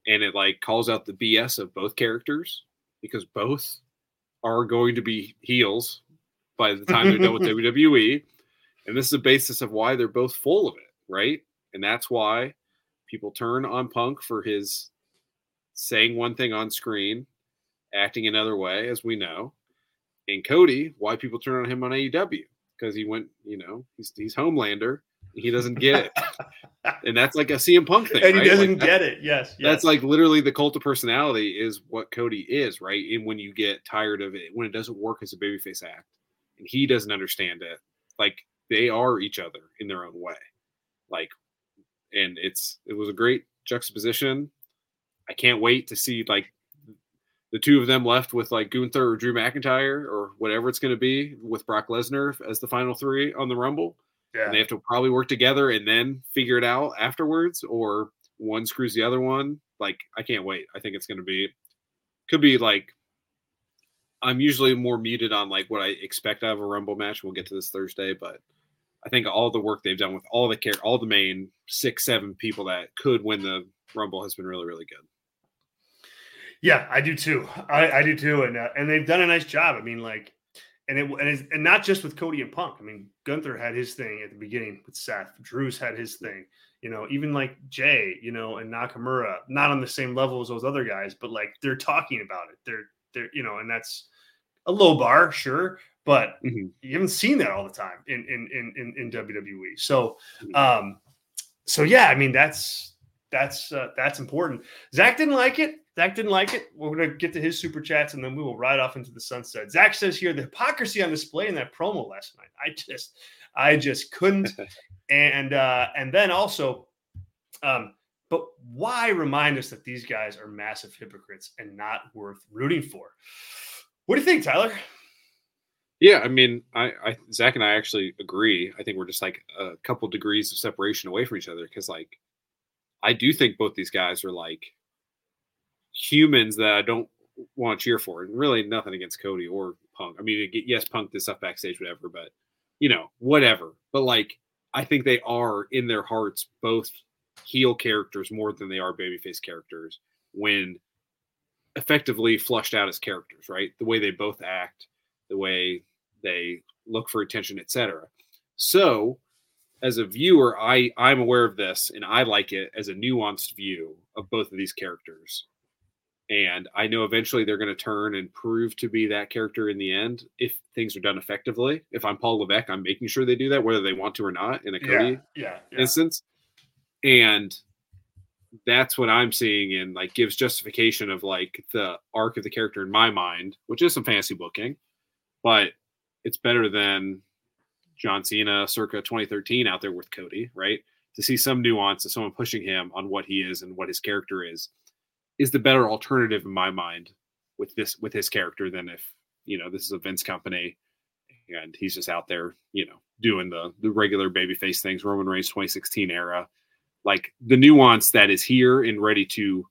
And it like calls out the BS of both characters because both are going to be heels by the time they're done with WWE. And this is the basis of why they're both full of it right? And that's why people turn on Punk for his saying one thing on screen, acting another way, as we know. And Cody, why people turn on him on AEW because he went, you know, he's he's Homelander. He doesn't get it, and that's like a CM Punk thing. And right? he doesn't like get it. Yes, yes, that's like literally the cult of personality is what Cody is, right? And when you get tired of it, when it doesn't work as a babyface act, and he doesn't understand it, like they are each other in their own way. Like, and it's it was a great juxtaposition. I can't wait to see like the two of them left with like Gunther or Drew McIntyre or whatever it's going to be with Brock Lesnar as the final three on the Rumble. Yeah. And they have to probably work together and then figure it out afterwards, or one screws the other one. Like, I can't wait. I think it's going to be, could be like, I'm usually more muted on like what I expect out of a Rumble match. We'll get to this Thursday, but I think all the work they've done with all the care, all the main six, seven people that could win the Rumble has been really, really good. Yeah, I do too. I, I do too, and uh, and they've done a nice job. I mean, like, and it and, and not just with Cody and Punk. I mean, Gunther had his thing at the beginning with Seth. Drew's had his thing. You know, even like Jey, you know, and Nakamura, not on the same level as those other guys, but like they're talking about it. They're they're you know, and that's a low bar, sure, but mm-hmm. you haven't seen that all the time in in in in, in WWE. So, mm-hmm. um, so yeah, I mean that's that's uh, that's important. Zach didn't like it. Zach didn't like it. We're gonna get to his super chats and then we will ride off into the sunset. Zach says here the hypocrisy on display in that promo last night. I just, I just couldn't. and uh, and then also, um, but why remind us that these guys are massive hypocrites and not worth rooting for? What do you think, Tyler? Yeah, I mean, I, I Zach and I actually agree. I think we're just like a couple degrees of separation away from each other because, like, I do think both these guys are like humans that I don't want to cheer for, and really nothing against Cody or Punk. I mean, yes, Punk did stuff backstage, whatever, but you know, whatever. But like, I think they are in their hearts both heel characters more than they are babyface characters when effectively flushed out as characters, right? The way they both act, the way they look for attention, etc. So, as a viewer, I I'm aware of this and I like it as a nuanced view of both of these characters. And I know eventually they're going to turn and prove to be that character in the end if things are done effectively. If I'm Paul Levesque, I'm making sure they do that, whether they want to or not, in a Cody yeah, yeah, yeah. instance. And that's what I'm seeing and like gives justification of like the arc of the character in my mind, which is some fancy booking, but it's better than John Cena circa 2013 out there with Cody, right? To see some nuance of someone pushing him on what he is and what his character is is the better alternative in my mind with this with his character than if you know this is a Vince company and he's just out there, you know, doing the the regular babyface things, Roman Reigns 2016 era like the nuance that is here and ready to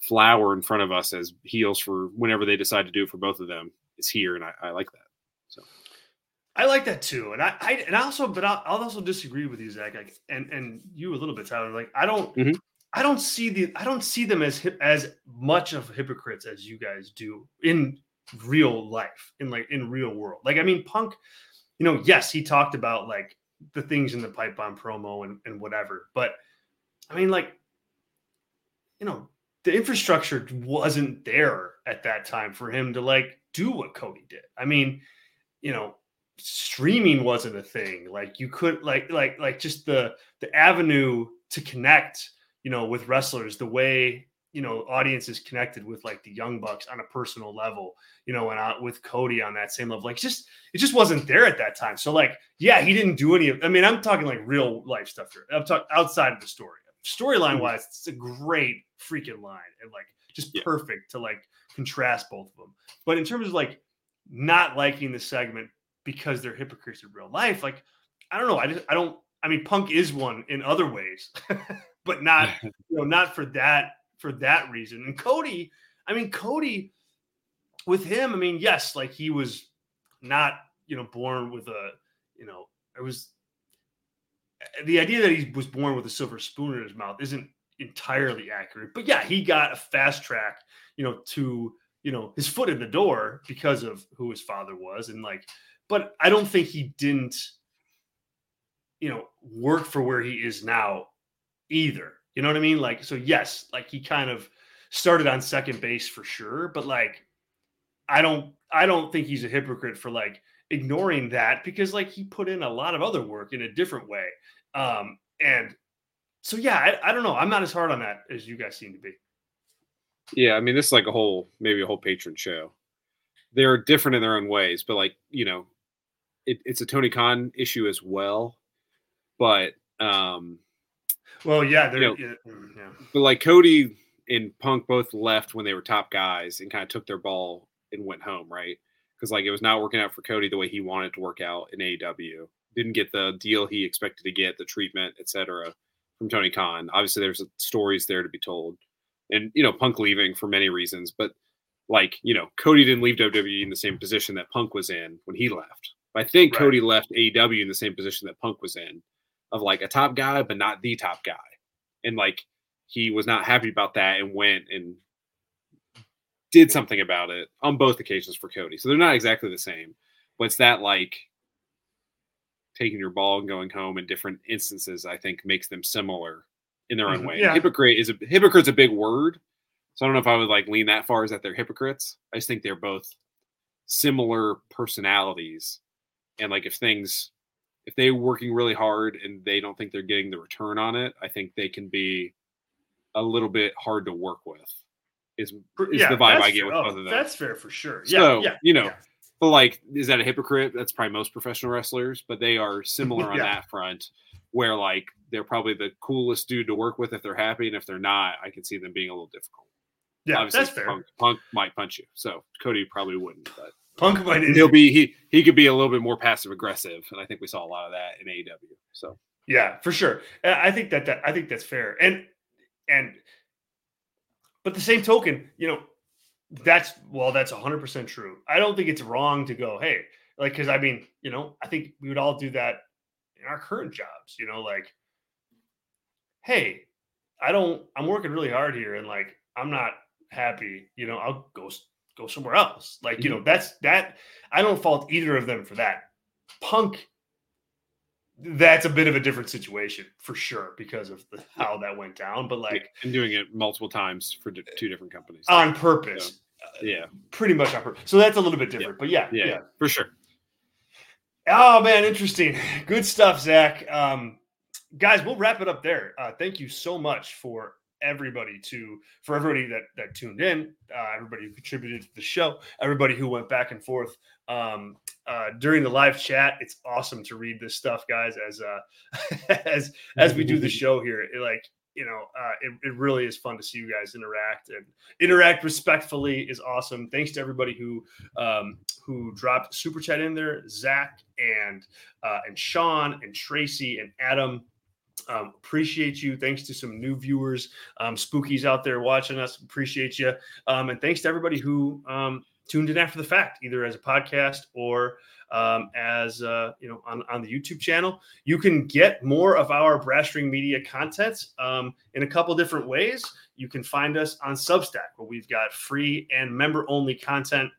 flower in front of us as heels for whenever they decide to do it for both of them is here, and I, I like that. So. I like that too, and I, I and also, but I'll, I'll, also disagree with you, Zach, like, and and you a little bit, Tyler. Like, I don't, mm-hmm. I don't see the, I don't see them as as much of hypocrites as you guys do in real life, in like in real world. Like, I mean, Punk, you know, yes, he talked about like the things in the pipe bomb promo and and whatever, but I mean, like, you know, the infrastructure wasn't there at that time for him to like do what Cody did. I mean, you know, streaming wasn't a thing. Like you could like like like just the the avenue to connect, you know, with wrestlers, the way you know audiences connected with like the young bucks on a personal level you know and out with cody on that same level like just it just wasn't there at that time so like yeah he didn't do any of i mean i'm talking like real life stuff here i'm talking outside of the story storyline mm-hmm. wise, it's a great freaking line and like just yeah. perfect to like contrast both of them. But in terms of like not liking the segment because they're hypocrites in real life, like I don't know. I just I don't. I mean, Punk is one in other ways, but not you know not for that for that reason. And Cody, I mean Cody, with him, I mean yes, like he was not you know born with a you know it was the idea that he was born with a silver spoon in his mouth isn't entirely accurate. But yeah, he got a fast track, you know, to you know his foot in the door because of who his father was, and like, but I don't think he didn't, you know, work for where he is now either. You know what I mean? Like, so yes, like he kind of started on second base for sure, but like, I don't, I don't think he's a hypocrite for like ignoring that because like he put in a lot of other work in a different way. Um, and so yeah, I, I don't know. I'm not as hard on that as you guys seem to be. Yeah, I mean, this is like a whole maybe a whole Patreon show. They're different in their own ways, but like you know, it, it's a Tony Khan issue as well. But um, well, yeah, they're you know, yeah, mm, yeah. But like Cody and Punk both left when they were top guys and kind of took their ball and went home, right? because like it was not working out for Cody the way he wanted to work out in AEW. Didn't get the deal he expected to get, the treatment, etc. from Tony Khan. Obviously, there's stories there to be told, and you know Punk leaving for many reasons, but like you know Cody didn't leave WWE in the same position that Punk was in when he left. I think right. Cody left AEW in the same position that Punk was in, of like a top guy but not the top guy, and like he was not happy about that and went and did something about it on both occasions for Cody. So they're not exactly the same, but it's that like taking your ball and going home in different instances. I think makes them similar in their own mm-hmm. way. Yeah. Hypocrite is a hypocrite's a big word, so I don't know if I would like lean that far as that they're hypocrites. I just think they're both similar personalities, and like if things if they're working really hard and they don't think they're getting the return on it, I think they can be a little bit hard to work with. Is is yeah, the vibe I get with oh, both of them. That's fair for sure. Yeah, so, yeah, you know, yeah. but like, is that a hypocrite? That's probably most professional wrestlers, but they are similar on that front. Where like they're probably the coolest dude to work with if they're happy, and if they're not, I can see them being a little difficult. Yeah, Obviously, that's fair. Punk, Punk, might punch you, so Cody probably wouldn't. But Punk might. He'll be he he could be a little bit more passive aggressive, and I think we saw a lot of that in AEW. So yeah, for sure. I think that, that I think that's fair. And and but the same token, you know, that's well, that's 100% true. I don't think it's wrong to go, hey, like, because I mean, you know, I think we would all do that in our current jobs, you know, like, hey, I don't, I'm working really hard here and like, I'm not happy, you know, I'll go go somewhere else. Like, you know, mm-hmm. that's that I don't fault either of them for that. Punk that's a bit of a different situation for sure because of the, how that went down. But like, and doing it multiple times for two different companies on purpose. So, yeah, pretty much on purpose. So that's a little bit different. Yeah. But yeah, yeah, yeah, for sure. Oh man, interesting. Good stuff, Zach. Um, guys, we'll wrap it up there. Uh, thank you so much for everybody to for everybody that that tuned in, uh, everybody who contributed to the show, everybody who went back and forth um, uh, during the live chat. It's awesome to read this stuff, guys. As uh, as as we do the show here, it, like you know, uh, it, it really is fun to see you guys interact and interact respectfully is awesome. Thanks to everybody who um, who dropped super chat in there, Zach and uh, and Sean and Tracy and Adam. Um, appreciate you. Thanks to some new viewers, um, spookies out there watching us. Appreciate you. Um, and thanks to everybody who um, tuned in after the fact, either as a podcast or um, as uh, you know on, on the YouTube channel. You can get more of our Brass Ring Media content um, in a couple different ways. You can find us on Substack, where we've got free and member only content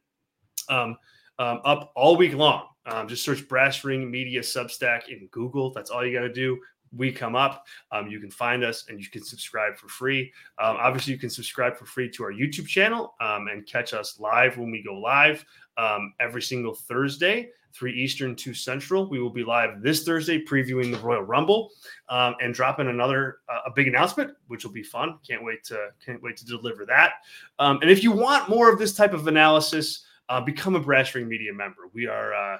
um, um, up all week long. Um, just search Brass Ring Media Substack in Google. That's all you got to do we come up, um, you can find us and you can subscribe for free. Um, obviously, you can subscribe for free to our YouTube channel um, and catch us live when we go live um, every single Thursday, 3 Eastern, 2 Central. We will be live this Thursday previewing the Royal Rumble um, and dropping another uh, a big announcement, which will be fun. Can't wait to can't wait to deliver that. Um, and if you want more of this type of analysis, uh, become a Brass Ring Media member. We are uh,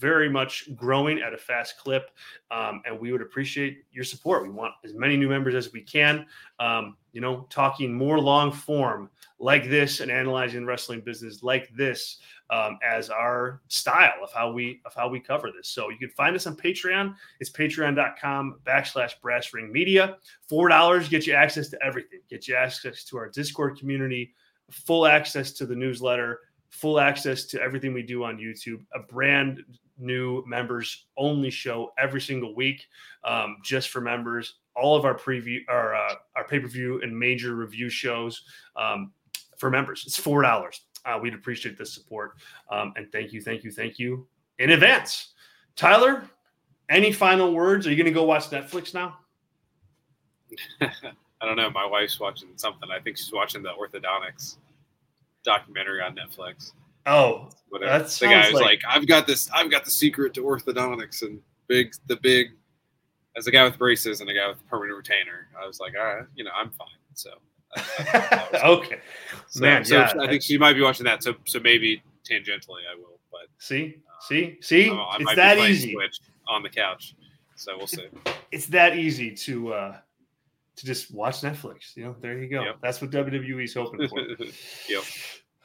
very much growing at a fast clip, um, and we would appreciate your support. We want as many new members as we can. Um, you know, talking more long form like this and analyzing wrestling business like this um, as our style of how we of how we cover this. So you can find us on Patreon. It's patreon.com backslash brass ring media. Four dollars get you access to everything. Get you access to our Discord community, full access to the newsletter, full access to everything we do on YouTube, a brand new members only show every single week um, just for members. All of our preview, our uh, our pay per view and major review shows um, for members. It's four dollars. Uh, we'd appreciate the support um, and thank you, thank you, thank you in advance. Tyler, any final words? Are you going to go watch Netflix now? I don't know. My wife's watching something. I think she's watching the orthodontics documentary on Netflix. Oh, whatever. That the guy's like, like, I've got this, I've got the secret to orthodontics and big, the big, as a guy with braces and a guy with permanent retainer. I was like, all right, you know, I'm fine. So, okay, so, man. So yeah, I think she might be watching that. So, so maybe tangentially, I will. But see, uh, see, see, I it's that easy on the couch. So we'll see. It's that easy to uh to just watch Netflix. You know, there you go. Yep. That's what WWE's hoping for. yep.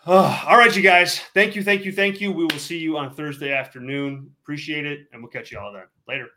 Oh, all right, you guys. Thank you, thank you, thank you. We will see you on Thursday afternoon. Appreciate it, and we'll catch you all then. Later.